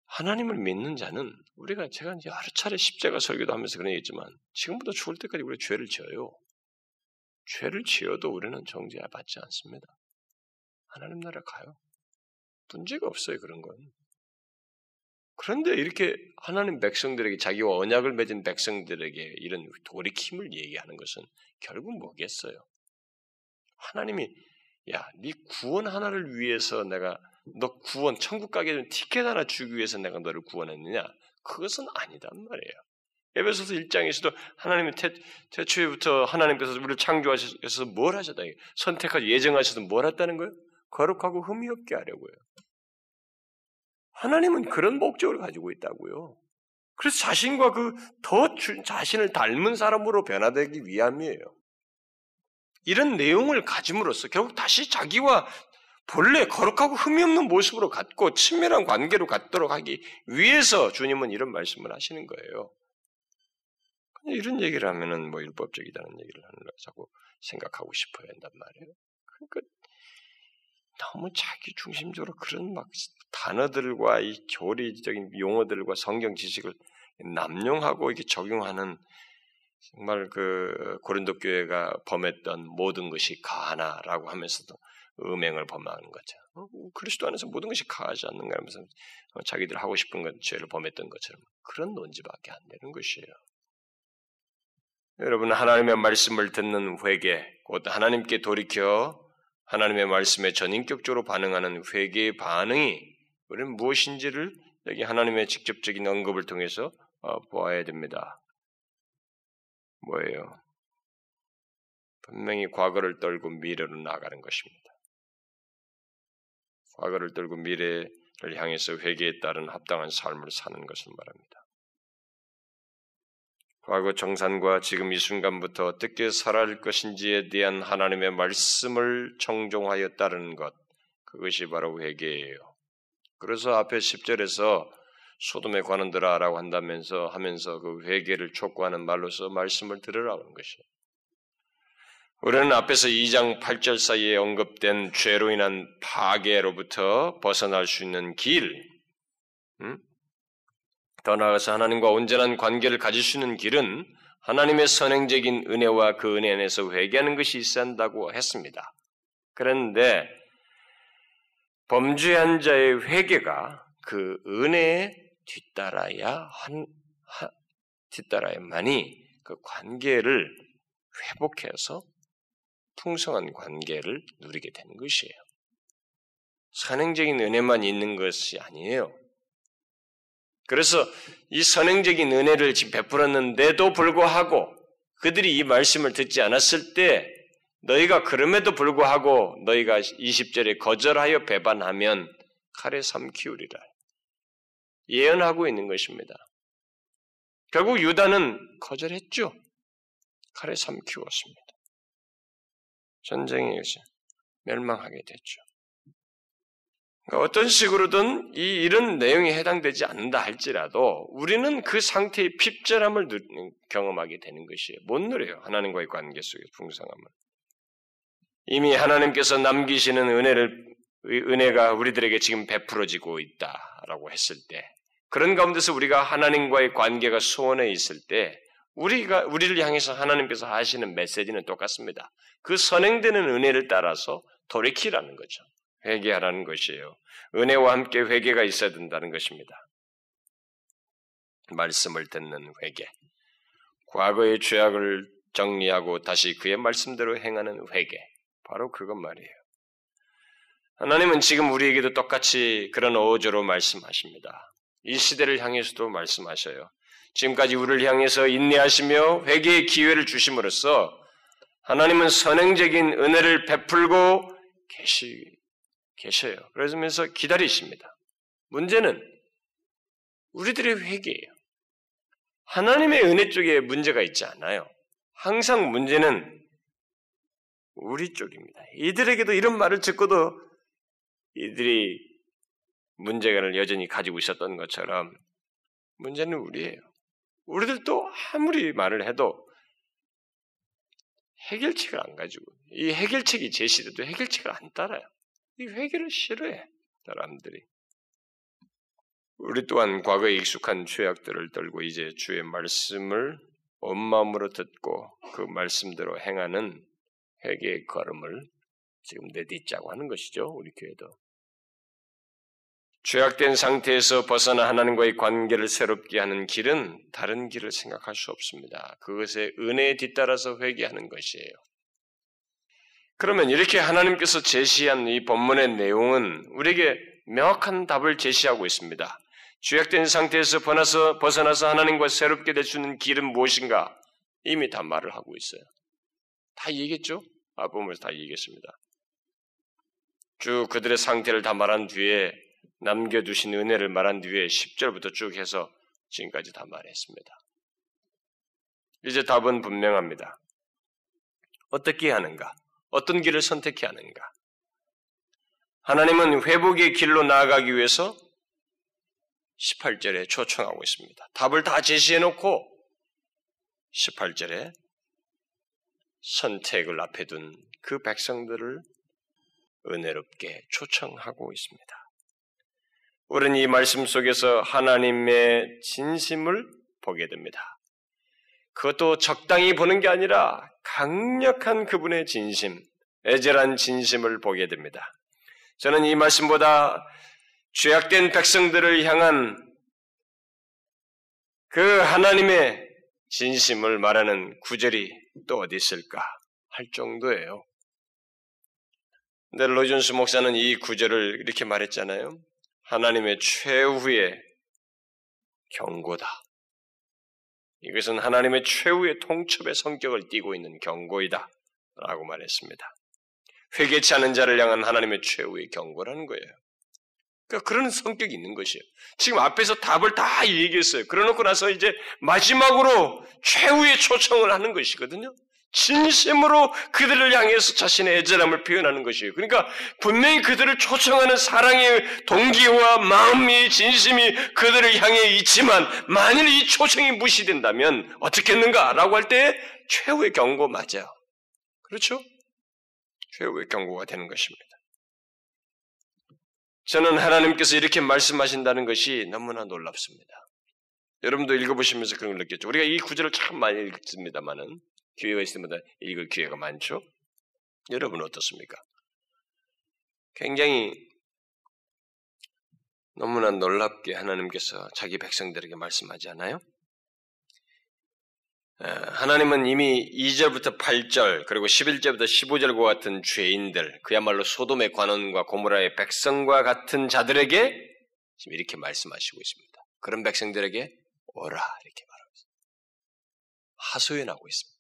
하나님을 믿는 자는 우리가 제가 이제 여러 차례 십자가 설교도 하면서 그런 얘기했지만 지금부터 죽을 때까지 우리가 죄를 지어요. 죄를 지어도 우리는 정죄 받지 않습니다. 하나님 나라 가요. 문제가 없어요 그런 건. 그런데 이렇게 하나님 백성들에게 자기와 언약을 맺은 백성들에게 이런 돌이킴을 얘기하는 것은 결국 뭐겠어요? 하나님이 야, 네 구원 하나를 위해서 내가 너 구원 천국 가게 되는 티켓 하나 주기 위해서 내가 너를 구원했느냐? 그것은 아니단 말이에요. 에베소서 1장에서도 하나님의 태, 태초에부터 하나님께서 우리를 창조하셔서 뭘 하셨다. 선택하셔 예정하셔서 뭘 했다는 거예요? 거룩하고 흠이 없게 하려고요. 하나님은 그런 목적을 가지고 있다고요. 그래서 자신과 그 더 자신을 닮은 사람으로 변화되기 위함이에요. 이런 내용을 가짐으로써 결국 다시 자기와 본래 거룩하고 흠이 없는 모습으로 갖고 친밀한 관계로 갖도록 하기 위해서 주님은 이런 말씀을 하시는 거예요. 이런 얘기를 하면은 뭐 율법적이다는 얘기를 하는 거 자꾸 생각하고 싶어야 한단 말이에요. 그러니까 너무 자기 중심적으로 그런 막 단어들과 이 교리적인 용어들과 성경 지식을 남용하고 이렇게 적용하는 정말 그 고린도 교회가 범했던 모든 것이 가하나라고 하면서도 음행을 범하는 거죠. 어, 그리스도 안에서 모든 것이 가하지 않는가 하면서 어, 자기들 하고 싶은 건 죄를 범했던 것처럼 그런 논지밖에 안 되는 것이에요. 여러분 하나님의 말씀을 듣는 회개, 곧 하나님께 돌이켜 하나님의 말씀에 전인격적으로 반응하는 회개의 반응이 우리는 무엇인지를 여기 하나님의 직접적인 언급을 통해서 어, 보아야 됩니다. 뭐예요? 분명히 과거를 떨고 미래로 나가는 것입니다. 과거를 떨고 미래를 향해서 회개에 따른 합당한 삶을 사는 것을 말합니다. 과거 정산과 지금 이 순간부터 어떻게 살아갈 것인지에 대한 하나님의 말씀을 청종하여 따르는 것, 그것이 바로 회개예요. 그래서 앞에 10절에서 소돔에 관한들아라고 한다면서 하면서 그 회개를 촉구하는 말로서 말씀을 들으라는 것이에요. 우리는 앞에서 2장 8절 사이에 언급된 죄로 인한 파괴로부터 벗어날 수 있는 길, 음? 더 나아가서 하나님과 온전한 관계를 가질 수 있는 길은 하나님의 선행적인 은혜와 그 은혜 안에서 회개하는 것이 있어야 한다고 했습니다. 그런데 범죄한 자의 회개가 그 은혜에 뒤따라야 한, 하, 뒤따라야만이 그 관계를 회복해서 풍성한 관계를 누리게 되는 것이에요. 선행적인 은혜만 있는 것이 아니에요. 그래서 이 선행적인 은혜를 지금 베풀었는데도 불구하고 그들이 이 말씀을 듣지 않았을 때 너희가 그럼에도 불구하고 너희가 20절에 거절하여 배반하면 칼에 삼키우리라. 예언하고 있는 것입니다. 결국 유다는 거절했죠. 칼에 삼키웠습니다. 전쟁에 의해서 멸망하게 됐죠. 그러니까 어떤 식으로든 이 이런 내용에 해당되지 않는다 할지라도 우리는 그 상태의 핍절함을 경험하게 되는 것이에요. 못 누려요. 하나님과의 관계 속의 풍성함을. 이미 하나님께서 남기시는 은혜를 은혜가 우리들에게 지금 베풀어지고 있다라고 했을 때 그런 가운데서 우리가 하나님과의 관계가 소원해 있을 때 우리가 우리를 향해서 하나님께서 하시는 메시지는 똑같습니다. 그 선행되는 은혜를 따라서 돌이키라는 거죠. 회개하라는 것이에요. 은혜와 함께 회개가 있어야 된다는 것입니다. 말씀을 듣는 회개. 과거의 죄악을 정리하고 다시 그의 말씀대로 행하는 회개. 바로 그것 말이에요. 하나님은 지금 우리에게도 똑같이 그런 어조로 말씀하십니다. 이 시대를 향해서도 말씀하셔요. 지금까지 우리를 향해서 인내하시며 회개의 기회를 주심으로써 하나님은 선행적인 은혜를 베풀고 계시, 계셔요. 그러면서 기다리십니다. 문제는 우리들의 회개예요. 하나님의 은혜 쪽에 문제가 있지 않아요. 항상 문제는 우리 쪽입니다. 이들에게도 이런 말을 듣고도 이들이 문제를 여전히 가지고 있었던 것처럼 문제는 우리예요. 우리들도 아무리 말을 해도 해결책을 안 가지고 이 해결책이 제시돼도 해결책을 안 따라요. 이 회개를 싫어해 사람들이. 우리 또한 과거에 익숙한 죄악들을 떨고 이제 주의 말씀을 온 마음으로 듣고 그 말씀대로 행하는 회개의 걸음을 지금 내딛자고 하는 것이죠. 우리 교회도. 죄악된 상태에서 벗어나 하나님과의 관계를 새롭게 하는 길은 다른 길을 생각할 수 없습니다. 그것의 은혜에 뒤따라서 회개하는 것이에요. 그러면 이렇게 하나님께서 제시한 이 본문의 내용은 우리에게 명확한 답을 제시하고 있습니다. 죄악된 상태에서 벗어나서, 벗어나서 하나님과 새롭게 있는 길은 무엇인가? 이미 다 말을 하고 있어요. 다 얘기했죠? 앞부분에서 다 얘기했습니다. 쭉 그들의 상태를 다 말한 뒤에 남겨두신 은혜를 말한 뒤에 10절부터 쭉 해서 지금까지 다 말했습니다. 이제 답은 분명합니다. 어떻게 하는가? 어떤 길을 선택해야 하는가? 하나님은 회복의 길로 나아가기 위해서 18절에 초청하고 있습니다. 답을 다 제시해 놓고 18절에 선택을 앞에 둔 그 백성들을 은혜롭게 초청하고 있습니다. 우리는 이 말씀 속에서 하나님의 진심을 보게 됩니다. 그것도 적당히 보는 게 아니라 강력한 그분의 진심, 애절한 진심을 보게 됩니다. 저는 이 말씀보다 죄악된 백성들을 향한 그 하나님의 진심을 말하는 구절이 또 어디 있을까 할 정도예요. 근데 로이존스 목사는 이 구절을 이렇게 말했잖아요. 하나님의 최후의 경고다. 이것은 하나님의 최후의 통첩의 성격을 띠고 있는 경고이다. 라고 말했습니다. 회개치 않은 자를 향한 하나님의 최후의 경고라는 거예요. 그러니까 그런 성격이 있는 것이에요. 지금 앞에서 답을 다 얘기했어요. 그러놓고 나서 이제 마지막으로 최후의 초청을 하는 것이거든요. 진심으로 그들을 향해서 자신의 애절함을 표현하는 것이에요. 그러니까 분명히 그들을 초청하는 사랑의 동기와 마음이 진심이 그들을 향해 있지만 만일 이 초청이 무시된다면 어떻겠는가라고 할 때 최후의 경고 맞아요. 그렇죠? 최후의 경고가 되는 것입니다. 저는 하나님께서 이렇게 말씀하신다는 것이 너무나 놀랍습니다. 여러분도 읽어보시면서 그런 걸 느꼈죠. 우리가 이 구절을 참 많이 읽습니다만은 기회가 때마다 읽을 기회가 많죠. 여러분 어떻습니까? 굉장히 너무나 놀랍게 하나님께서 자기 백성들에게 말씀하지 않아요? 하나님은 이미 2절부터 8절 그리고 11절부터 15절과 같은 죄인들 그야말로 소돔의 관원과 고모라의 백성과 같은 자들에게 지금 이렇게 말씀하시고 있습니다. 그런 백성들에게 오라 이렇게 말하고 있습니다. 하소연하고 있습니다.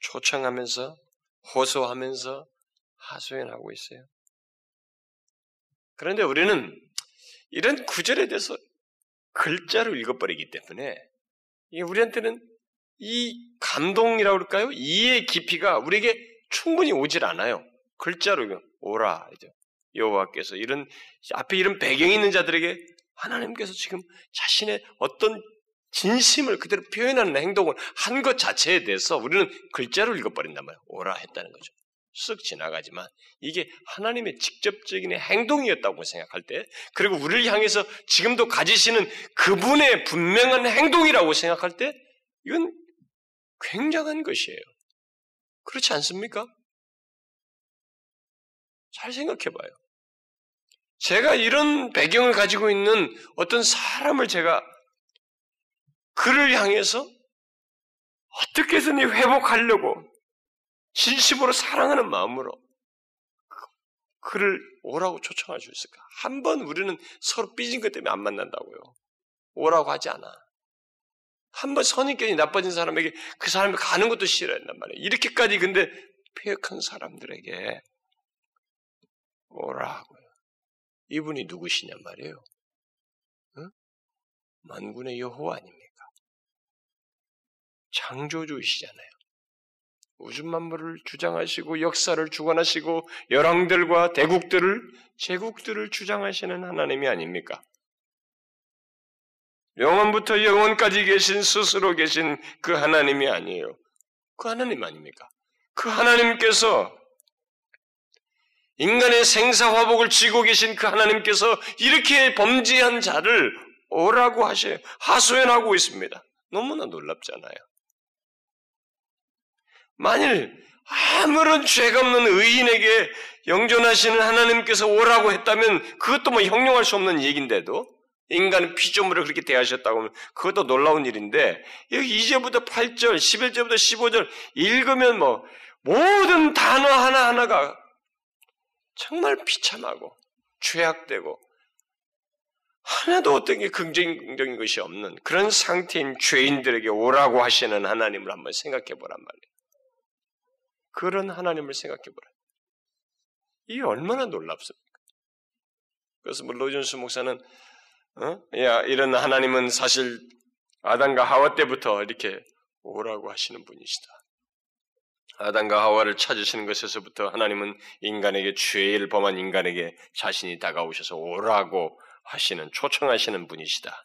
초청하면서 호소하면서 하소연하고 있어요. 그런데 우리는 이런 구절에 대해서 글자로 읽어버리기 때문에 우리한테는 이 감동이라고 그럴까요? 이해 깊이가 우리에게 충분히 오질 않아요. 글자로 오라 이제 여호와께서 이런 앞에 이런 배경이 있는 자들에게 하나님께서 지금 자신의 어떤 진심을 그대로 표현하는 행동을 한 것 자체에 대해서 우리는 글자로 읽어버린단 말이에요. 오라 했다는 거죠. 쓱 지나가지만 이게 하나님의 직접적인 행동이었다고 생각할 때 그리고 우리를 향해서 지금도 가지시는 그분의 분명한 행동이라고 생각할 때 이건 굉장한 것이에요. 그렇지 않습니까? 잘 생각해 봐요. 제가 이런 배경을 가지고 있는 어떤 사람을 제가 그를 향해서 어떻게든 회복하려고 진심으로 사랑하는 마음으로 그를 오라고 초청할 수 있을까? 한 번 우리는 서로 삐진 것 때문에 안 만난다고요. 오라고 하지 않아. 한 번 선입견이 나빠진 사람에게 그 사람이 가는 것도 싫어한단 말이에요. 이렇게까지 근데 폐역한 사람들에게 오라고요. 이분이 누구시냔 말이에요. 응? 만군의 여호와 아닙니까? 창조주이시잖아요. 우주 만물을 주장하시고 역사를 주관하시고 열왕들과 대국들을 제국들을 주장하시는 하나님이 아닙니까? 영원부터 영원까지 계신 스스로 계신 그 하나님이 아니에요. 그 하나님 아닙니까? 그 하나님께서 인간의 생사화복을 쥐고 계신 그 하나님께서 이렇게 범죄한 자를 오라고 하셔요. 하소연하고 있습니다. 너무나 놀랍잖아요. 만일 아무런 죄가 없는 의인에게 영존하시는 하나님께서 오라고 했다면 그것도 뭐 형용할 수 없는 얘기인데도 인간은 피조물을 그렇게 대하셨다고 하면 그것도 놀라운 일인데 여기 2절부터 8절, 11절부터 15절 읽으면 뭐 모든 단어 하나하나가 정말 비참하고 죄악되고 하나도 어떤 게 긍정적인 것이 없는 그런 상태인 죄인들에게 오라고 하시는 하나님을 한번 생각해 보란 말이에요. 그런 하나님을 생각해 보라. 이게 얼마나 놀랍습니까? 그래서 뭐 로준수 목사는 어? 야 이런 하나님은 사실 아담과 하와 때부터 이렇게 오라고 하시는 분이시다. 아담과 하와를 찾으시는 것에서부터 하나님은 인간에게 죄를 범한 인간에게 자신이 다가오셔서 오라고 하시는 초청하시는 분이시다.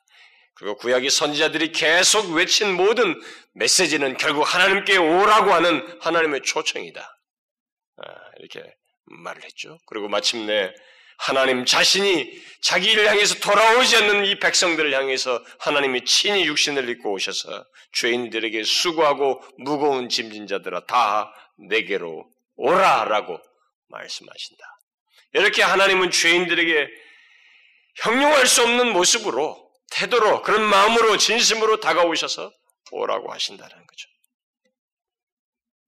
그리고 구약의 선지자들이 계속 외친 모든 메시지는 결국 하나님께 오라고 하는 하나님의 초청이다. 아, 이렇게 말을 했죠. 그리고 마침내 하나님 자신이 자기를 향해서 돌아오지 않는 이 백성들을 향해서 하나님이 친히 육신을 입고 오셔서 죄인들에게 수고하고 무거운 짐진 자들아 다 내게로 오라라고 말씀하신다. 이렇게 하나님은 죄인들에게 형용할 수 없는 모습으로 태도로 그런 마음으로 진심으로 다가오셔서 오라고 하신다는 거죠.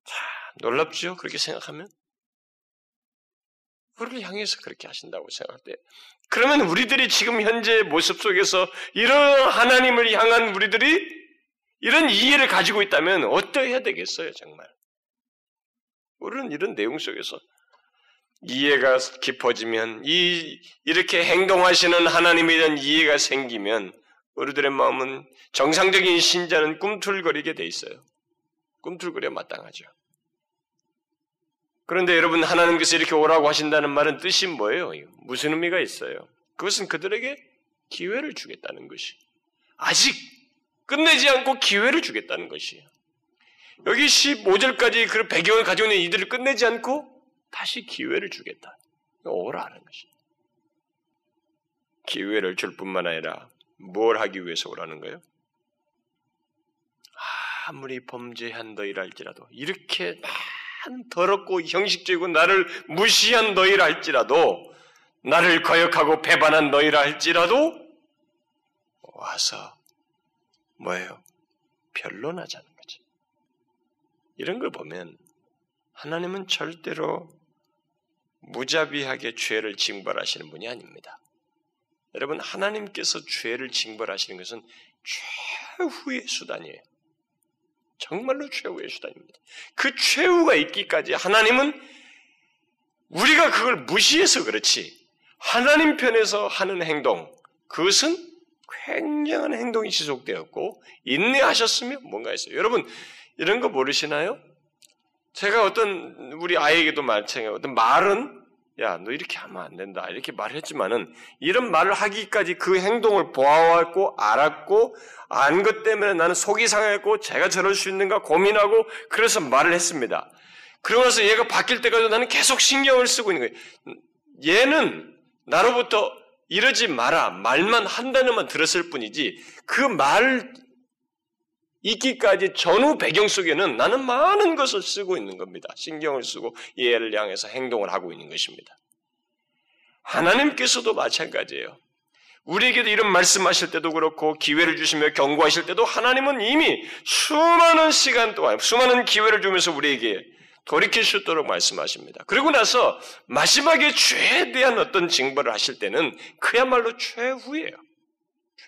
자, 놀랍죠? 그렇게 생각하면 우리를 향해서 그렇게 하신다고 생각할 때 그러면 우리들이 지금 현재 모습 속에서 이런 하나님을 향한 우리들이 이런 이해를 가지고 있다면 어떠해야 되겠어요, 정말? 우리는 이런 내용 속에서 이해가 깊어지면 이 이렇게 행동하시는 하나님에 대한 이해가 생기면 우리들의 마음은 정상적인 신자는 꿈틀거리게 돼 있어요. 꿈틀거려 마땅하죠. 그런데 여러분 하나님께서 이렇게 오라고 하신다는 말은 뜻이 뭐예요? 무슨 의미가 있어요? 그것은 그들에게 기회를 주겠다는 것이 아직 끝내지 않고 기회를 주겠다는 것이에요. 여기 15절까지 그 배경을 가지고 있는 이들을 끝내지 않고 다시 기회를 주겠다. 오라는 것이. 기회를 줄 뿐만 아니라 뭘 하기 위해서 오라는 거예요? 아무리 범죄한 너희랄지라도 이렇게 한 더럽고 형식적이고 나를 무시한 너희라 할지라도 나를 거역하고 배반한 너희라 할지라도 와서 뭐예요? 변론하자는 거지. 이런 걸 보면 하나님은 절대로 무자비하게 죄를 징벌하시는 분이 아닙니다. 여러분 하나님께서 죄를 징벌하시는 것은 최후의 수단이에요. 정말로 최후의 수단입니다. 그 최후가 있기까지 하나님은 우리가 그걸 무시해서 그렇지 하나님 편에서 하는 행동 그것은 굉장한 행동이 지속되었고 인내하셨으며 뭔가 있어요. 여러분 이런 거 모르시나요? 제가 어떤 우리 아이에게도 마찬가지예요. 어떤 말은 야, 너 이렇게 하면 안 된다. 이렇게 말했지만은 이런 말을 하기까지 그 행동을 보아왔고 알았고 안 것 때문에 나는 속이 상했고 제가 저럴 수 있는가 고민하고 그래서 말을 했습니다. 그러고 나서 얘가 바뀔 때까지 나는 계속 신경을 쓰고 있는 거예요. 얘는 나로부터 이러지 마라 말만 한다는 만 들었을 뿐이지 그 말 있기까지 전후 배경 속에는 나는 많은 것을 쓰고 있는 겁니다. 신경을 쓰고 얘를 향해서 행동을 하고 있는 것입니다. 하나님께서도 마찬가지예요. 우리에게도 이런 말씀하실 때도 그렇고 기회를 주시며 경고하실 때도 하나님은 이미 수많은 시간 동안 수많은 기회를 주면서 우리에게 돌이킬 수 있도록 말씀하십니다. 그리고 나서 마지막에 죄에 대한 어떤 징벌을 하실 때는 그야말로 최후예요.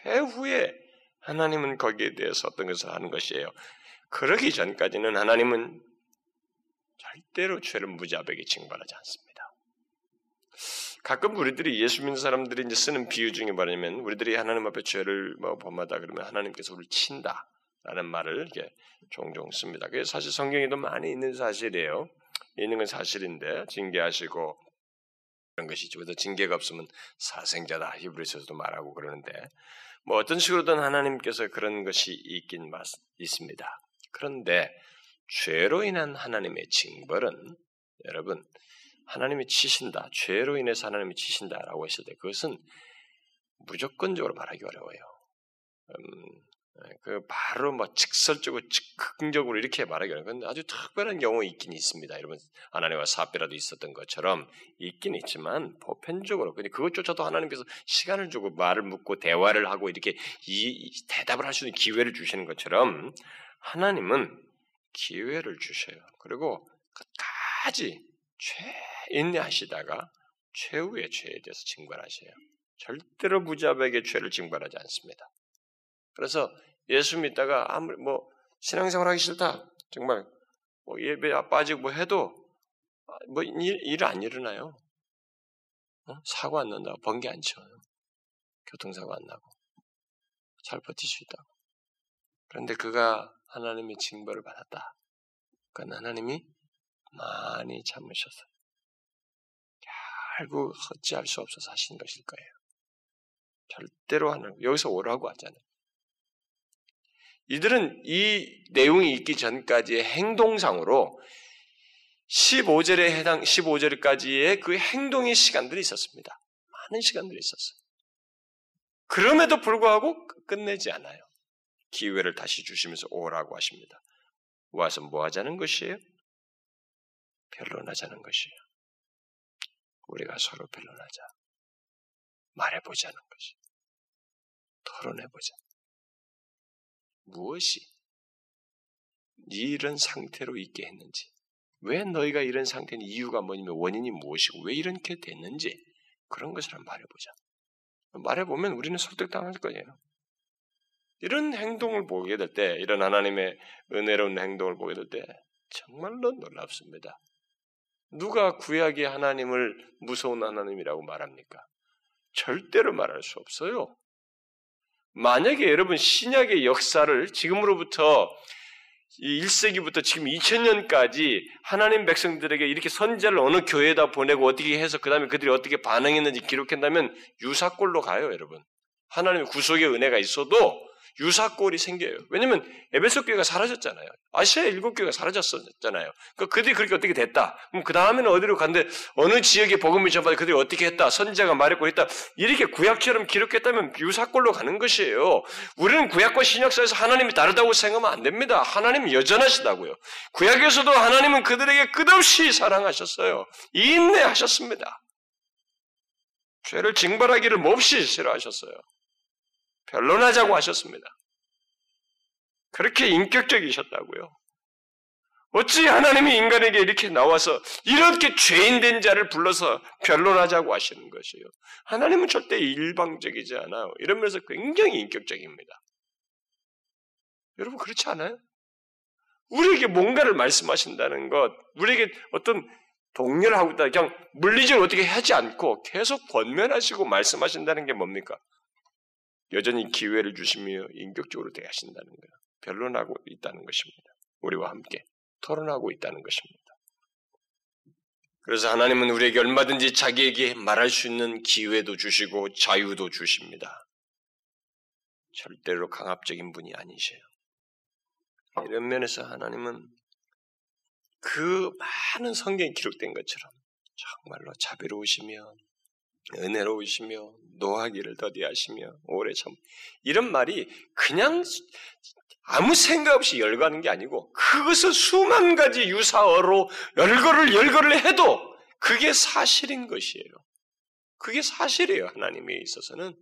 최후에 하나님은 거기에 대해서 어떤 것을 하는 것이에요. 그러기 전까지는 하나님은 절대로 죄를 무자백에 징벌하지 않습니다. 가끔 우리들이 예수 믿는 사람들이 이제 쓰는 비유 중에 뭐냐면 우리들이 하나님 앞에 죄를 뭐 범하다 그러면 하나님께서 우리를 친다라는 말을 이렇게 종종 씁니다. 그게 사실 성경에도 많이 있는 사실이에요. 있는 건 사실인데 징계하시고 그런 것이죠. 그래서 징계가 없으면 사생자다 히브리서에서도 말하고 그러는데 뭐 어떤 식으로든 하나님께서 그런 것이 있긴 있습니다. 그런데 죄로 인한 하나님의 징벌은 여러분 하나님이 치신다, 죄로 인해서 하나님이 치신다라고 했을 때 그것은 무조건적으로 말하기 어려워요. 음, 네, 그 바로 뭐 직설적으로 즉흥적으로 이렇게 말하기. 근데 아주 특별한 경우 있긴 있습니다. 여러분 하나님과 사배라도 있었던 것처럼 있긴 있지만 보편적으로 근데 그것조차도 하나님께서 시간을 주고 말을 묻고 대화를 하고 이렇게 이 대답을 할 수 있는 기회를 주시는 것처럼 하나님은 기회를 주셔요. 그리고 끝까지 죄 인내하시다가 최후의 죄에 대해서 징벌하셔요. 절대로 무자백의 죄를 징벌하지 않습니다. 그래서 예수 믿다가 아무리 뭐 신앙생활 하기 싫다. 정말 뭐 예배 빠지고 뭐 해도 뭐 일 안 일어나요. 어? 사고 안 난다고 번개 안 쳐요. 교통사고 안 나고 잘 버틸 수 있다고. 그런데 그가 하나님의 징벌을 받았다. 그건 하나님이 많이 참으셔서 결국 어찌할 수 없어서 하신 것일 거예요. 절대로 하는 여기서 오라고 하잖아요. 이들은 이 내용이 있기 전까지의 행동상으로 15절에 해당 15절까지의 그 행동의 시간들이 있었습니다. 많은 시간들이 있었어요. 그럼에도 불구하고 끝내지 않아요. 기회를 다시 주시면서 오라고 하십니다. 와서 뭐 하자는 것이에요? 변론하자는 것이에요. 우리가 서로 변론하자. 말해보자는 것이. 토론해보자. 무엇이 이런 상태로 있게 했는지, 왜 너희가 이런 상태는 이유가 뭐냐면 원인이 무엇이고 왜 이렇게 됐는지 그런 것을 한번 말해보자. 말해보면 우리는 설득당할 거예요. 이런 행동을 보게 될 때, 이런 하나님의 은혜로운 행동을 보게 될 때, 정말로 놀랍습니다. 누가 구약의 하나님을 무서운 하나님이라고 말합니까? 절대로 말할 수 없어요. 만약에 여러분 신약의 역사를 지금으로부터 1세기부터 지금 2000년까지 하나님 백성들에게 이렇게 선제를 어느 교회에다 보내고 어떻게 해서 그 다음에 그들이 어떻게 반응했는지 기록한다면 유사꼴로 가요, 여러분. 하나님의 구속의 은혜가 있어도 유사꼴이 생겨요. 왜냐면 에베소 교회가 사라졌잖아요. 아시아 일곱 교회가 사라졌었잖아요. 그러니까 그들이 그렇게 어떻게 됐다. 그럼 그 다음에는 어디로 갔는데 어느 지역에 복음을 전파해 그들이 어떻게 했다. 선지자가 말했고 했다. 이렇게 구약처럼 기록했다면 유사꼴로 가는 것이에요. 우리는 구약과 신약사에서 하나님이 다르다고 생각하면 안 됩니다. 하나님이 여전하시다고요. 구약에서도 하나님은 그들에게 끝없이 사랑하셨어요. 인내하셨습니다. 죄를 징벌하기를 몹시 싫어하셨어요. 변론하자고 하셨습니다. 그렇게 인격적이셨다고요. 어찌 하나님이 인간에게 이렇게 나와서 이렇게 죄인된 자를 불러서 변론하자고 하시는 것이에요. 하나님은 절대 일방적이지 않아요. 이런 면에서 굉장히 인격적입니다. 여러분 그렇지 않아요? 우리에게 뭔가를 말씀하신다는 것, 우리에게 어떤 동료를 하고 있다. 그냥 물리적으로 어떻게 하지 않고 계속 권면하시고 말씀하신다는 게 뭡니까? 여전히 기회를 주시며 인격적으로 대하신다는 거예요. 변론하고 있다는 것입니다. 우리와 함께 토론하고 있다는 것입니다. 그래서 하나님은 우리에게 얼마든지 자기에게 말할 수 있는 기회도 주시고 자유도 주십니다. 절대로 강압적인 분이 아니세요. 이런 면에서 하나님은 그 많은 성경에 기록된 것처럼 정말로 자비로우시며 은혜로우시며 노하기를 더디하시며 오래 참 이런 말이 그냥 아무 생각 없이 열거하는 게 아니고 그것을 수만 가지 유사어로 열거를 열거를 해도 그게 사실인 것이에요. 그게 사실이에요. 하나님에 있어서는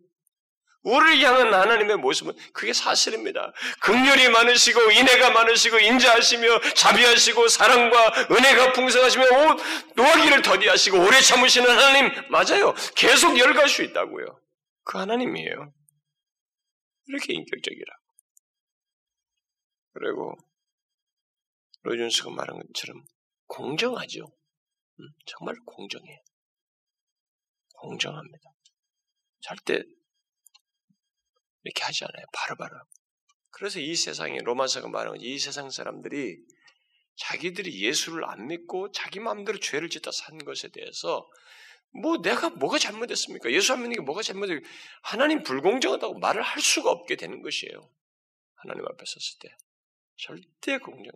우리를 향한 하나님의 모습은 그게 사실입니다. 극렬이 많으시고 인애가 많으시고 인자하시며 자비하시고 사랑과 은혜가 풍성하시며 노하기를 더디하시고 오래 참으시는 하나님 맞아요. 계속 열갈 수 있다고요. 그 하나님이에요. 이렇게 인격적이라. 그리고 로준스가 말한 것처럼 공정하죠. 음, 정말 공정해요. 공정합니다. 절대 이렇게 하지 않아요. 바로 바로. 그래서 이 세상에 로마서가 말하는 이 세상 사람들이 자기들이 예수를 안 믿고 자기 마음대로 죄를 짓다 산 것에 대해서 뭐 내가 뭐가 잘못했습니까? 예수 안 믿는 게 뭐가 잘못했 하나님 불공정하다고 말을 할 수가 없게 되는 것이에요. 하나님 앞에 섰을 때. 절대 공정.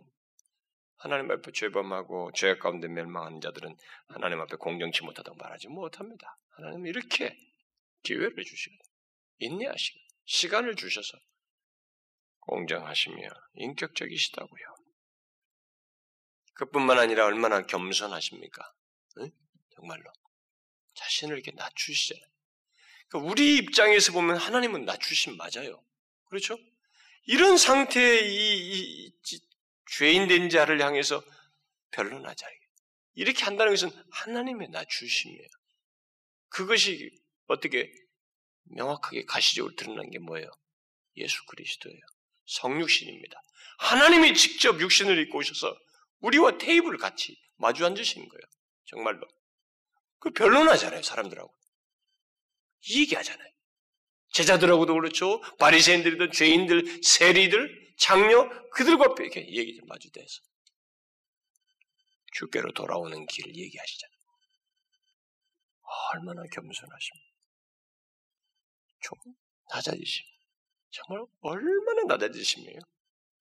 하나님 앞에 죄범하고 죄 가운데 멸망하는 자들은 하나님 앞에 공정치 못하다고 말하지 못합니다. 하나님은 이렇게 기회를 주시거든요. 인내하시고 시간을 주셔서 공정하시며 인격적이시다고요. 그뿐만 아니라 얼마나 겸손하십니까? 응? 정말로 자신을 이렇게 낮추시잖아요. 그러니까 우리 입장에서 보면 하나님은 낮추신 맞아요. 그렇죠? 이런 상태의 이, 이, 이 죄인된 자를 향해서 변론하자. 이렇게 한다는 것은 하나님의 낮추심이에요. 그것이 어떻게 명확하게 가시적으로 드러난 게 뭐예요? 예수 그리스도예요. 성육신입니다. 하나님이 직접 육신을 입고 오셔서 우리와 테이블을 같이 마주 앉으시는 거예요. 정말로. 그 변론하잖아요, 사람들하고. 이 얘기하잖아요. 제자들하고도 그렇죠. 바리새인들이든 죄인들, 세리들, 장녀 그들과 이렇게 얘기 마주대서 주께로 돌아오는 길을 얘기하시잖아요. 얼마나 겸손하십니까? 좀 낮아지심. 정말 얼마나 낮아지시며요.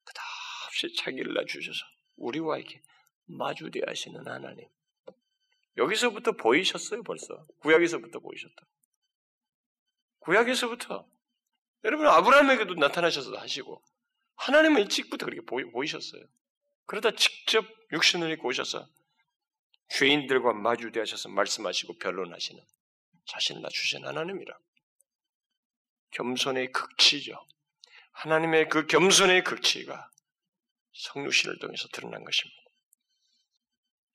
끝없이 자기를 낮추셔서 우리와 이렇게 마주대 하시는 하나님. 여기서부터 보이셨어요, 벌써. 구약에서부터 보이셨다. 구약에서부터. 여러분, 아브라함에게도 나타나셔서 하시고, 하나님은 일찍부터 그렇게 보이, 셨어요 그러다 직접 육신을 입고 오셔서 죄인들과 마주대하셔서 말씀하시고 변론하시는 자신을 낮추신 하나님이라. 겸손의 극치죠. 하나님의 그 겸손의 극치가 성육신을 통해서 드러난 것입니다.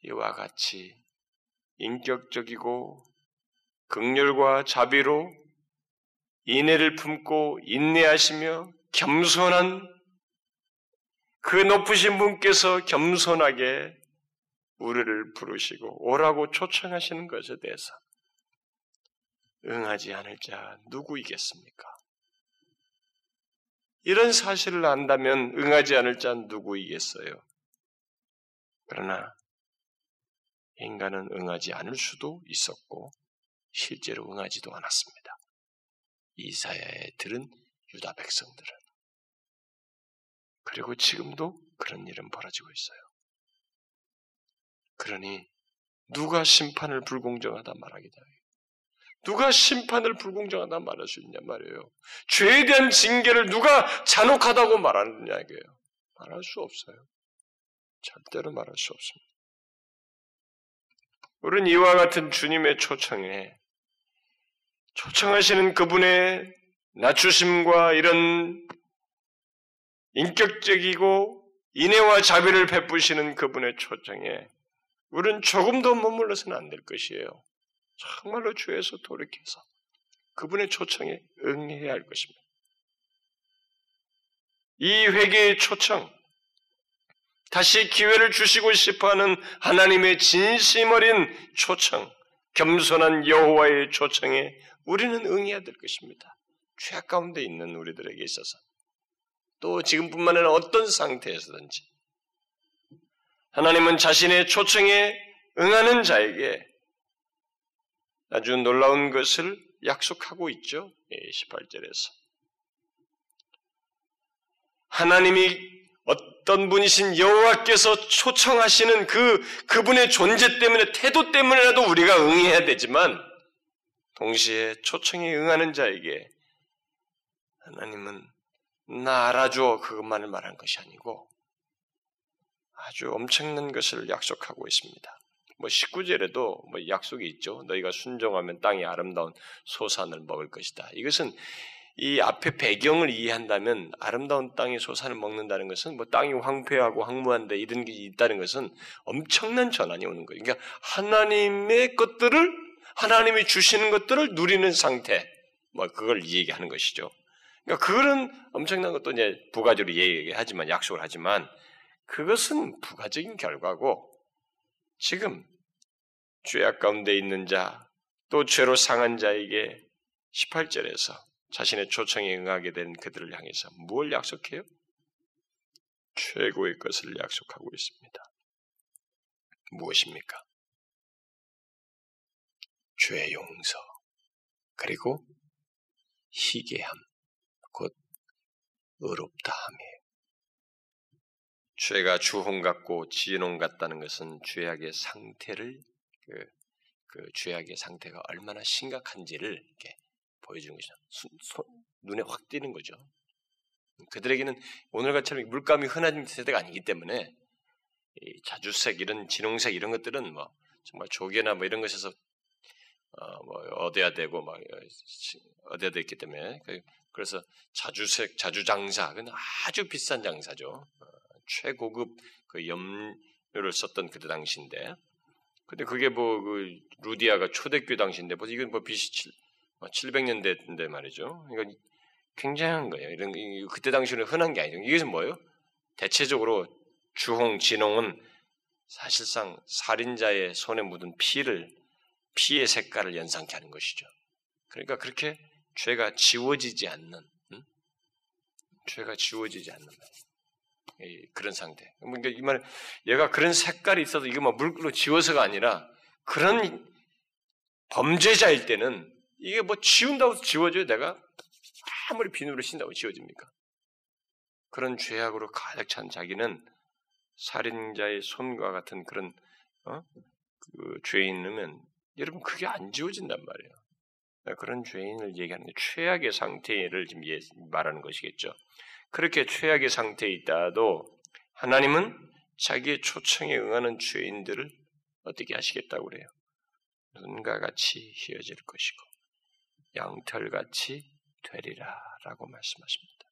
이와 같이 인격적이고 극렬과 자비로 인애를 품고 인내하시며 겸손한 그 높으신 분께서 겸손하게 우리를 부르시고 오라고 초청하시는 것에 대해서 응하지 않을 자 누구이겠습니까? 이런 사실을 안다면 응하지 않을 자 누구이겠어요? 그러나 인간은 응하지 않을 수도 있었고 실제로 응하지도 않았습니다. 이사야에 들은 유다 백성들은 그리고 지금도 그런 일은 벌어지고 있어요. 그러니 누가 심판을 불공정하다 말하기다. 누가 심판을 불공정하다 말할 수 있냐 말이에요. 죄에 대한 징계를 누가 잔혹하다고 말하느냐 이게요. 말할 수 없어요. 절대로 말할 수 없습니다. 우리는 이와 같은 주님의 초청에 초청하시는 그분의 낮추심과 이런 인격적이고 인애와 자비를 베푸시는 그분의 초청에 우리는 조금도 머물러서는 안 될 것이에요. 정말로 주에서 돌이켜서 그분의 초청에 응해야 할 것입니다. 이 회개의 초청, 다시 기회를 주시고 싶어하는 하나님의 진심 어린 초청, 겸손한 여호와의 초청에 우리는 응해야 될 것입니다. 죄악 가운데 있는 우리들에게 있어서 또 지금뿐만 아니라 어떤 상태에서든지 하나님은 자신의 초청에 응하는 자에게 아주 놀라운 것을 약속하고 있죠. 18절에서. 하나님이 어떤 분이신 여호와께서 초청하시는 그 그분의 존재 때문에 태도 때문에라도 우리가 응해야 되지만 동시에 초청에 응하는 자에게 하나님은 나 알아줘 그것만을 말한 것이 아니고 아주 엄청난 것을 약속하고 있습니다. 뭐 19절에도 뭐 약속이 있죠. 너희가 순종하면 땅이 아름다운 소산을 먹을 것이다. 이것은 이 앞에 배경을 이해한다면 아름다운 땅의 소산을 먹는다는 것은 뭐 땅이 황폐하고 황무한데 이런 게 있다는 것은 엄청난 전환이 오는 거예요. 그러니까 하나님의 것들을 하나님이 주시는 것들을 누리는 상태, 뭐 그걸 얘기하는 것이죠. 그러니까 그거는 엄청난 것도 이제 부가적으로 얘기하지만 약속을 하지만 그것은 부가적인 결과고 지금 죄악 가운데 있는 자, 또 죄로 상한 자에게 18절에서 자신의 초청에 응하게 된 그들을 향해서 무엇을 약속해요? 최고의 것을 약속하고 있습니다. 무엇입니까? 죄 용서, 그리고 희게함, 곧 의롭다함이에요. 죄가 주홍 같고 지농 같다는 것은 죄악의 상태를 그, 그 죄악의 상태가 얼마나 심각한지를 이렇게 보여주는 거죠. 수, 소, 눈에 확 띄는 거죠. 그들에게는 오늘같처럼 물감이 흔한 세대가 아니기 때문에 자주색 이런 진홍색 이런 것들은 뭐 정말 조개나 뭐 이런 것에서 어, 뭐 얻어야 되고 막 얻어야 되기 때문에 그, 그래서 자주색 자주장사 그건 아주 비싼 장사죠. 어, 최고급 그 염료를 썼던 그때 당시인데 근데 그게 뭐 그 루디아가 초대교 당시인데 벌써 이건 뭐 BC 700년 대인데 말이죠. 이거 굉장한 거예요. 이런 그때 당시에는 흔한 게 아니죠. 이것은 뭐예요? 대체적으로 주홍, 진홍은 사실상 살인자의 손에 묻은 피를 피의 색깔을 연상케 하는 것이죠. 그러니까 그렇게 죄가 지워지지 않는, 응? 죄가 지워지지 않는 그런 상태. 그러니까 이 말, 얘가 그런 색깔이 있어도 이거 막 물로 지워서가 아니라 그런 범죄자일 때는 이게 뭐 지운다고 지워져요. 내가 아무리 비누를 신다고 지워집니까? 그런 죄악으로 가득 찬 자기는 살인자의 손과 같은 그런 어? 그 죄인이면 여러분 그게 안 지워진단 말이에요. 그런 죄인을 얘기하는 게 최악의 상태를 지금 말하는 것이겠죠. 그렇게 최악의 상태에 있다도 하나님은 자기의 초청에 응하는 죄인들을 어떻게 하시겠다고 그래요? 눈과 같이 휘어질 것이고 양털같이 되리라라고 말씀하십니다.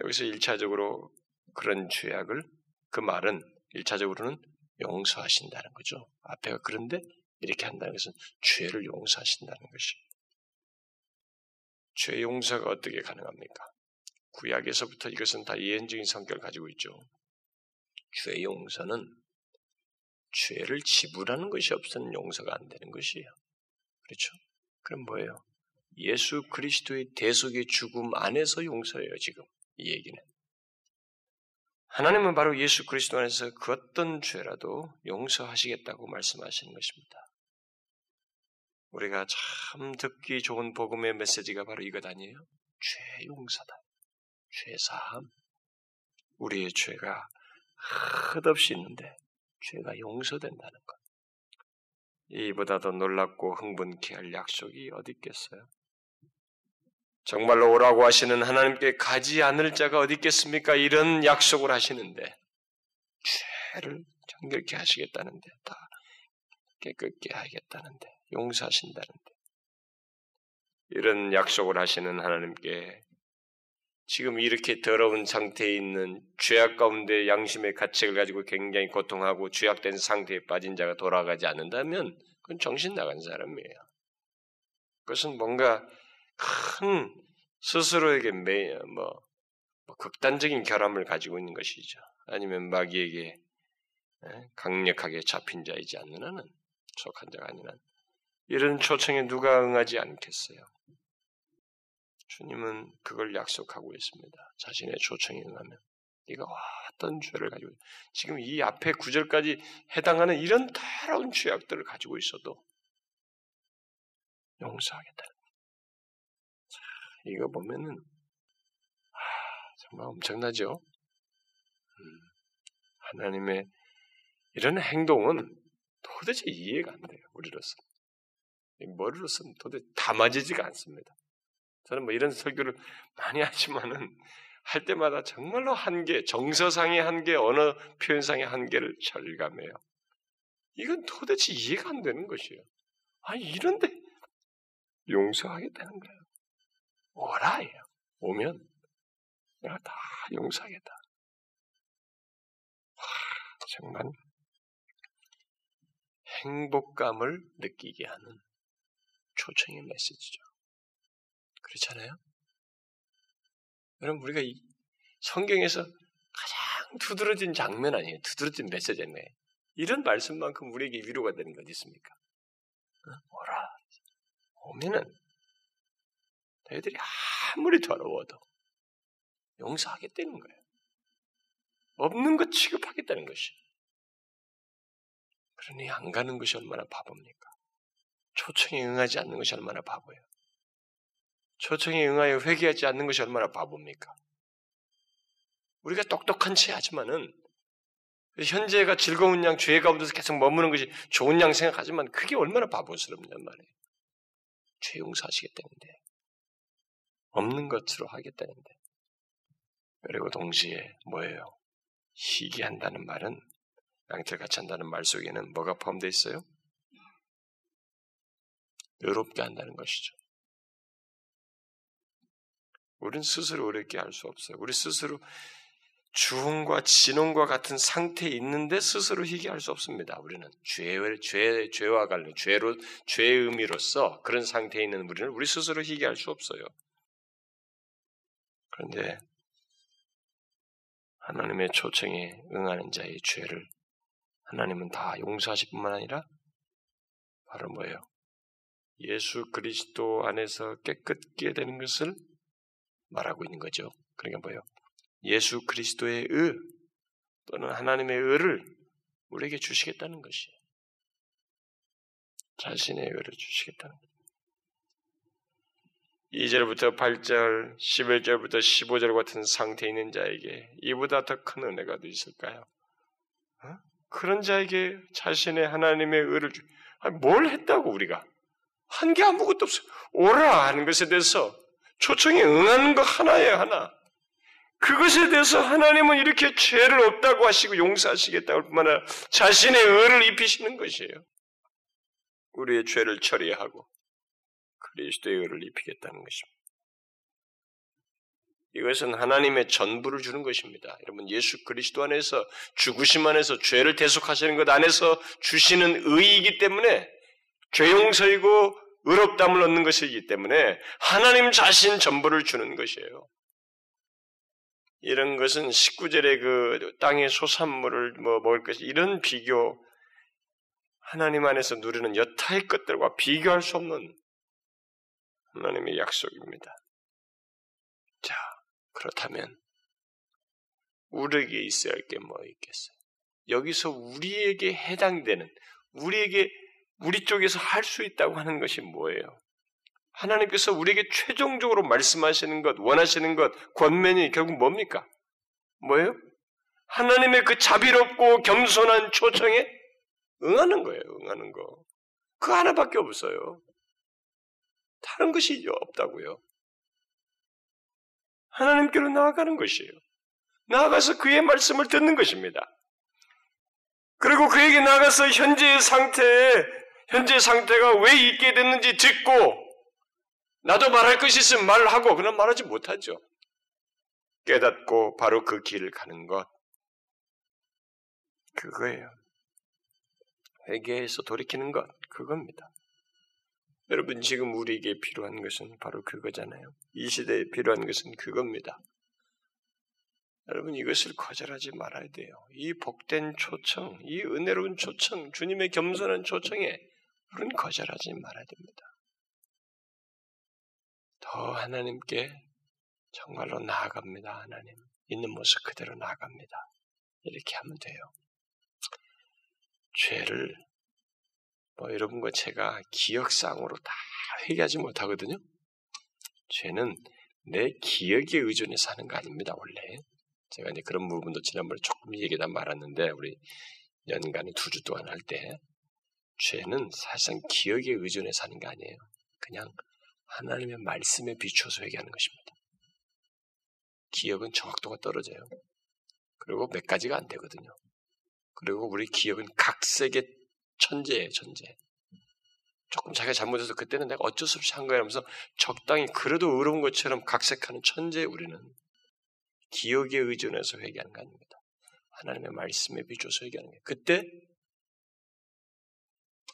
여기서 1차적으로 그런 죄악을 그 말은 1차적으로는 용서하신다는 거죠. 앞에가 그런데 이렇게 한다는 것은 죄를 용서하신다는 것이. 죄 용서가 어떻게 가능합니까? 구약에서부터 이것은 다 예언적인 성격을 가지고 있죠. 죄 용서는 죄를 지불하는 것이 없으면 용서가 안 되는 것이에요. 그렇죠? 그럼 뭐예요? 예수 그리스도의 대속의 죽음 안에서 용서예요, 지금. 이 얘기는. 하나님은 바로 예수 그리스도 안에서 그 어떤 죄라도 용서하시겠다고 말씀하시는 것입니다. 우리가 참 듣기 좋은 복음의 메시지가 바로 이것 아니에요? 죄 용서다. 죄 사함. 우리의 죄가 끝없이 있는데 죄가 용서된다는 것. 이보다 더 놀랍고 흥분케 할 약속이 어디 있겠어요? 정말로 오라고 하시는 하나님께 가지 않을 자가 어디 있겠습니까? 이런 약속을 하시는데 죄를 정결케 하시겠다는데 다 깨끗게 하겠다는데 용서하신다는데 이런 약속을 하시는 하나님께 지금 이렇게 더러운 상태에 있는 죄악 가운데 양심의 가책을 가지고 굉장히 고통하고 죄악된 상태에 빠진 자가 돌아가지 않는다면 그건 정신 나간 사람이에요. 그것은 뭔가 큰 스스로에게 매, 뭐, 뭐 극단적인 결함을 가지고 있는 것이죠. 아니면 마귀에게 강력하게 잡힌 자이지 않는 한은 속한 자가 한 이런 초청에 누가 응하지 않겠어요? 주님은 그걸 약속하고 있습니다. 자신의 초청에 응하면 네가 어떤 죄를 가지고 지금 이 앞에 구절까지 해당하는 이런 더러운 죄악들을 가지고 있어도 용서하겠다. 자, 이거 보면은 아, 정말 엄청나죠. 음, 하나님의 이런 행동은 도대체 이해가 안 돼요. 우리로서 머리로서는 도대체 담아지지가 않습니다. 저는 뭐 이런 설교를 많이 하지만은 할 때마다 정말로 한계, 정서상의 한계, 언어 표현상의 한계를 절감해요. 이건 도대체 이해가 안 되는 것이에요. 아, 이런데 용서하겠다는 거예요. 오라예요. 오면 내가 다 용서하겠다. 와, 정말 행복감을 느끼게 하는 초청의 메시지죠. 그렇잖아요? 여러분, 우리가 이 성경에서 가장 두드러진 장면 아니에요? 두드러진 메시지 아니에요? 이런 말씀만큼 우리에게 위로가 되는 게 어디 있습니까? 뭐라? 오면은 너희들이 아무리 더러워도 용서하겠다는 거예요. 없는 것 취급하겠다는 것이. 그러니 안 가는 것이 얼마나 바보입니까? 초청에 응하지 않는 것이 얼마나 바보예요. 초청에 응하여 회개하지 않는 것이 얼마나 바보입니까? 우리가 똑똑한 채 하지만은 현재가 즐거운 양, 죄 가운데서 계속 머무는 것이 좋은 양 생각하지만 그게 얼마나 바보스럽냔 말이에요. 죄 용서하시겠다는데 없는 것으로 하겠다는데 그리고 동시에 뭐예요? 희귀한다는 말은 양털 같이 한다는 말 속에는 뭐가 포함되어 있어요? 의롭게 한다는 것이죠. 우리는 스스로 어렵게 할수 없어요. 우리 스스로 주홍과 진홍과 같은 상태에 있는데 스스로 희귀할 수 없습니다. 우리는 죄, 죄, 죄와 관련, 죄로, 죄의 의미로서 그런 상태에 있는 우리는 우리 스스로 희귀할 수 없어요. 그런데 하나님의 초청에 응하는 자의 죄를 하나님은 다 용서하실 뿐만 아니라 바로 뭐예요? 예수 그리스도 안에서 깨끗게 되는 것을 말하고 있는 거죠. 그러니까 뭐예요? 예수 그리스도의 의 또는 하나님의 의를 우리에게 주시겠다는 것이에요. 자신의 의를 주시겠다는 것. 2절부터 8절, 11절부터 15절 같은 상태에 있는 자에게 이보다 더 큰 은혜가 더 있을까요? 어? 그런 자에게 자신의 하나님의 의를 주, 아니, 뭘 했다고 우리가? 한 게 아무것도 없어요. 오라 하는 것에 대해서 초청에 응하는 것 하나예요, 하나. 그것에 대해서 하나님은 이렇게 죄를 없다고 하시고 용서하시겠다고 뿐만 아니라 자신의 의를 입히시는 것이에요. 우리의 죄를 처리하고 그리스도의 의를 입히겠다는 것입니다. 이것은 하나님의 전부를 주는 것입니다. 여러분 예수 그리스도 안에서 죽으심 안에서 죄를 대속하시는 것 안에서 주시는 의이기 때문에 죄 용서이고 의롭담을 얻는 것이기 때문에 하나님 자신 전부를 주는 것이에요. 이런 것은 19절의 그 땅의 소산물을 뭐 먹을 것이 이런 비교 하나님 안에서 누리는 여타의 것들과 비교할 수 없는 하나님의 약속입니다. 자, 그렇다면 우리에게 있어야 할 게 뭐 있겠어요? 여기서 우리에게 해당되는 우리에게 우리 쪽에서 할 수 있다고 하는 것이 뭐예요? 하나님께서 우리에게 최종적으로 말씀하시는 것, 원하시는 것, 권면이 결국 뭡니까? 뭐예요? 하나님의 그 자비롭고 겸손한 초청에 응하는 거예요, 응하는 거. 그 하나밖에 없어요. 다른 것이 없다고요. 하나님께로 나아가는 것이에요. 나아가서 그의 말씀을 듣는 것입니다. 그리고 그에게 나가서 현재의 상태에 현재 상태가 왜 있게 됐는지 듣고 나도 말할 것이 있으면 말하고 그런 말하지 못하죠. 깨닫고 바로 그 길을 가는 것 그거예요. 회개해서 돌이키는 것 그겁니다. 여러분 지금 우리에게 필요한 것은 바로 그거잖아요. 이 시대에 필요한 것은 그겁니다. 여러분 이것을 거절하지 말아야 돼요. 이 복된 초청, 이 은혜로운 초청, 주님의 겸손한 초청에 우리는 거절하지 말아야 됩니다. 더 하나님께 정말로 나아갑니다. 하나님 있는 모습 그대로 나아갑니다. 이렇게 하면 돼요. 죄를 뭐 여러분과 제가 기억상으로 다 회개하지 못하거든요. 죄는 내 기억에 의존해서 하는 거 아닙니다. 원래 제가 이제 그런 부분도 지난번에 조금 얘기다 말았는데 우리 연간에 두 주 동안 할 때 죄는 사실상 기억에 의존해서 하는 게 아니에요. 그냥 하나님의 말씀에 비추어서 회개하는 것입니다. 기억은 정확도가 떨어져요. 그리고 몇 가지가 안 되거든요. 그리고 우리 기억은 각색의 천재예요, 천재. 조금 자기가 잘못해서 그때는 내가 어쩔 수 없이 한 거야 하면서 적당히 그래도 의로운 것처럼 각색하는 천재 우리는 기억에 의존해서 회개하는 거 아닙니다. 하나님의 말씀에 비춰서 회개하는 거예요. 그때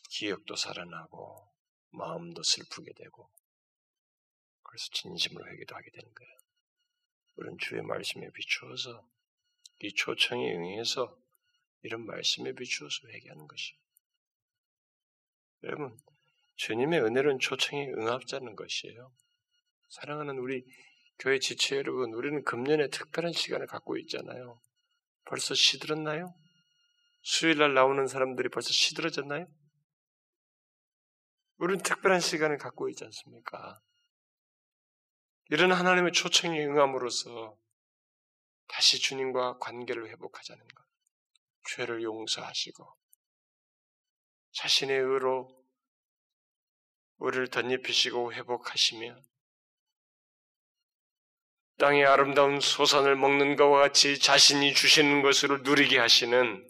기억도 살아나고 마음도 슬프게 되고 그래서 진심으로 회개도 하게 되는 거예요. 우리는 주의 말씀에 비추어서 이 초청에 응해서 이런 말씀에 비추어서 회개하는 것이에요. 여러분, 주님의 은혜로운 초청에 응합자는 것이에요. 사랑하는 우리 교회 지체 여러분, 우리는 금년에 특별한 시간을 갖고 있잖아요. 벌써 시들었나요? 수요일날 나오는 사람들이 벌써 시들어졌나요? 우리는 특별한 시간을 갖고 있지 않습니까? 이런 하나님의 초청에 응함으로써 다시 주님과 관계를 회복하자는 것. 죄를 용서하시고 자신의 의로 우리를 덧입히시고 회복하시며 땅의 아름다운 소산을 먹는 것과 같이 자신이 주시는 것으로 누리게 하시는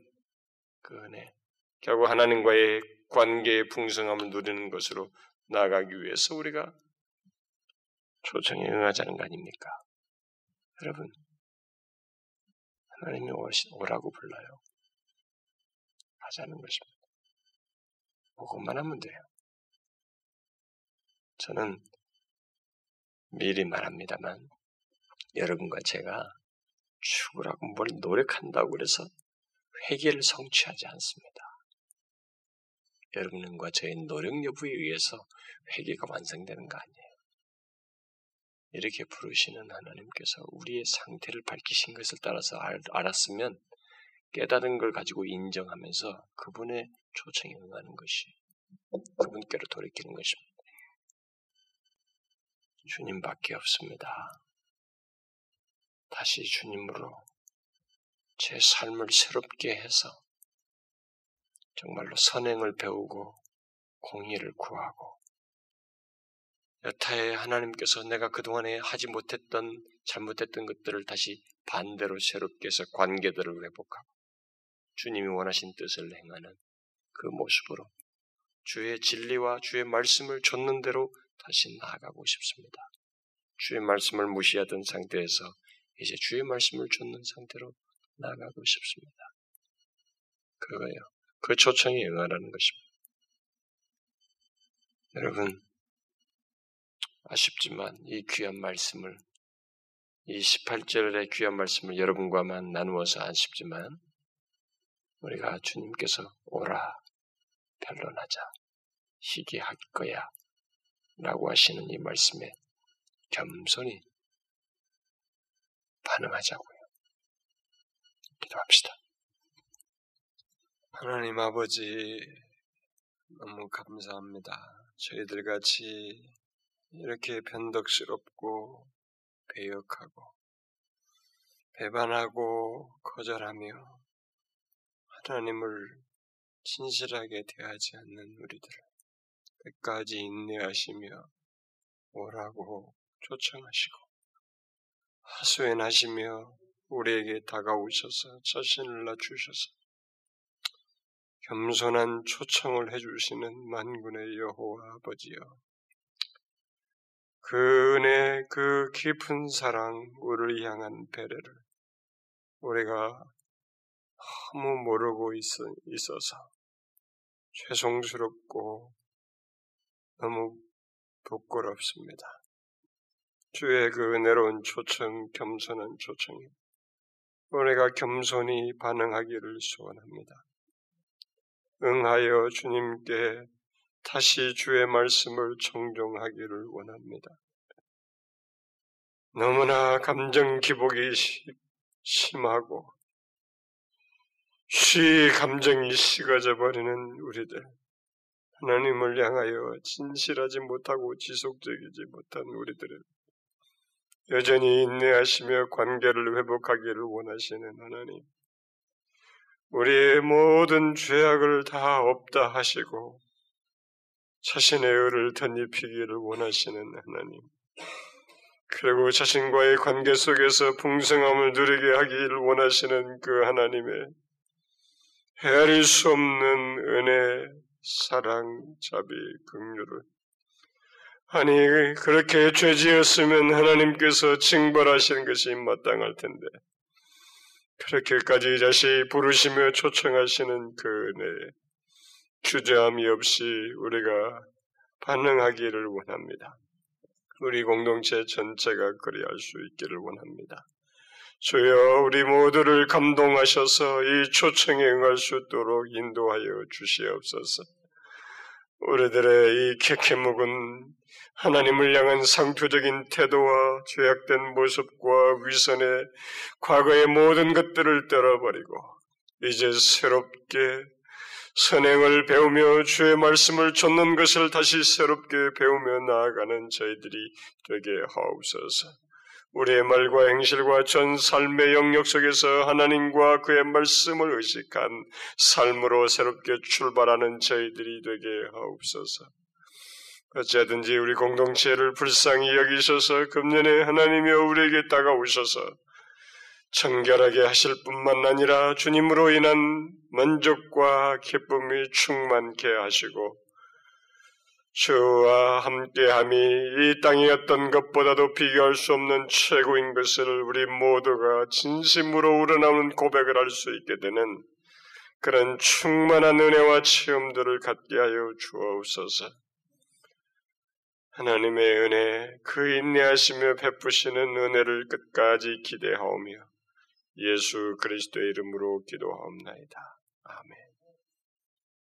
그 은혜. 결국 하나님과의 관계의 풍성함을 누리는 것으로 나아가기 위해서 우리가 초청에 응하자는 거 아닙니까? 여러분, 하나님이 오라고 불러요. 하자는 것입니다. 그것만 하면 돼요. 저는 미리 말합니다만 여러분과 제가 죽으라고 뭘 노력한다고 그래서 회개를 성취하지 않습니다. 여러분과 저의 노력 여부에 의해서 회개가 완성되는 거 아니에요. 이렇게 부르시는 하나님께서 우리의 상태를 밝히신 것을 따라서 알, 알았으면 깨달은 걸 가지고 인정하면서 그분의 초청에 응하는 것이 그분께로 돌이키는 것입니다. 주님밖에 없습니다. 다시 주님으로 제 삶을 새롭게 해서 정말로 선행을 배우고 공의를 구하고 여타의 하나님께서 내가 그동안에 하지 못했던 잘못했던 것들을 다시 반대로 새롭게 해서 관계들을 회복하고 주님이 원하신 뜻을 행하는 그 모습으로 주의 진리와 주의 말씀을 줬는 대로 다시 나아가고 싶습니다. 주의 말씀을 무시하던 상태에서 이제 주의 말씀을 줬는 상태로 나아가고 싶습니다. 그거예요. 그 초청에 응하라는 것입니다. 여러분, 아쉽지만 이 귀한 말씀을, 이 18절의 귀한 말씀을 여러분과만 나누어서 아쉽지만, 우리가 주님께서 오라, 변론하자, 희귀할 거야, 라고 하시는 이 말씀에 겸손히 반응하자고요. 기도합시다. 하나님 아버지, 너무 감사합니다. 저희들 같이 이렇게 변덕스럽고 배역하고 배반하고 거절하며 하나님을 진실하게 대하지 않는 우리들을 끝까지 인내하시며 오라고 초청하시고 하소연하시며 우리에게 다가오셔서 자신을 낮추셔서 겸손한 초청을 해주시는 만군의 여호와 아버지여 그 은혜, 그 깊은 사랑, 우리를 향한 배려를 우리가 너무 모르고 있어, 있어서 죄송스럽고 너무 부끄럽습니다. 주의 그 은혜로운 초청, 겸손한 초청이 우리가 겸손히 반응하기를 소원합니다. 응하여 주님께 다시 주의 말씀을 청종하기를 원합니다. 너무나 감정 기복이 심하고 쉬 감정이 식어져 버리는 우리들, 하나님을 향하여 진실하지 못하고 지속적이지 못한 우리들은 여전히 인내하시며 관계를 회복하기를 원하시는 하나님, 우리의 모든 죄악을 다 없다 하시고 자신의 의를 덧입히기를 원하시는 하나님. 그리고 자신과의 관계 속에서 풍성함을 누리게 하기를 원하시는 그 하나님의 헤아릴 수 없는 은혜, 사랑, 자비, 긍휼을 아니 그렇게 죄지었으면 하나님께서 징벌하시는 것이 마땅할 텐데 그렇게까지 다시 부르시며 초청하시는 그 은혜에 주저함이 없이 우리가 반응하기를 원합니다. 우리 공동체 전체가 그리할 수 있기를 원합니다. 주여 우리 모두를 감동하셔서 이 초청에 응할 수 있도록 인도하여 주시옵소서. 우리들의 이 캐캐묵은 하나님을 향한 상표적인 태도와 죄악된 모습과 위선의 과거의 모든 것들을 떨어버리고 이제 새롭게 선행을 배우며 주의 말씀을 좇는 것을 다시 새롭게 배우며 나아가는 저희들이 되게 하옵소서. 우리의 말과 행실과 전 삶의 영역 속에서 하나님과 그의 말씀을 의식한 삶으로 새롭게 출발하는 저희들이 되게 하옵소서. 어찌든지 우리 공동체를 불쌍히 여기셔서 금년에 하나님이여 우리에게 다가오셔서 청결하게 하실 뿐만 아니라 주님으로 인한 만족과 기쁨이 충만케 하시고 주와 함께함이 이 어떤 것보다도 비교할 수 없는 최고인 것을 우리 모두가 진심으로 우러나오는 고백을 할 수 있게 되는 그런 충만한 은혜와 체험들을 갖게 하여 주옵소서. 하나님의 은혜, 그 인내하시며 베푸시는 은혜를 끝까지 기대하오며 예수 그리스도의 이름으로 기도하옵나이다. 아멘.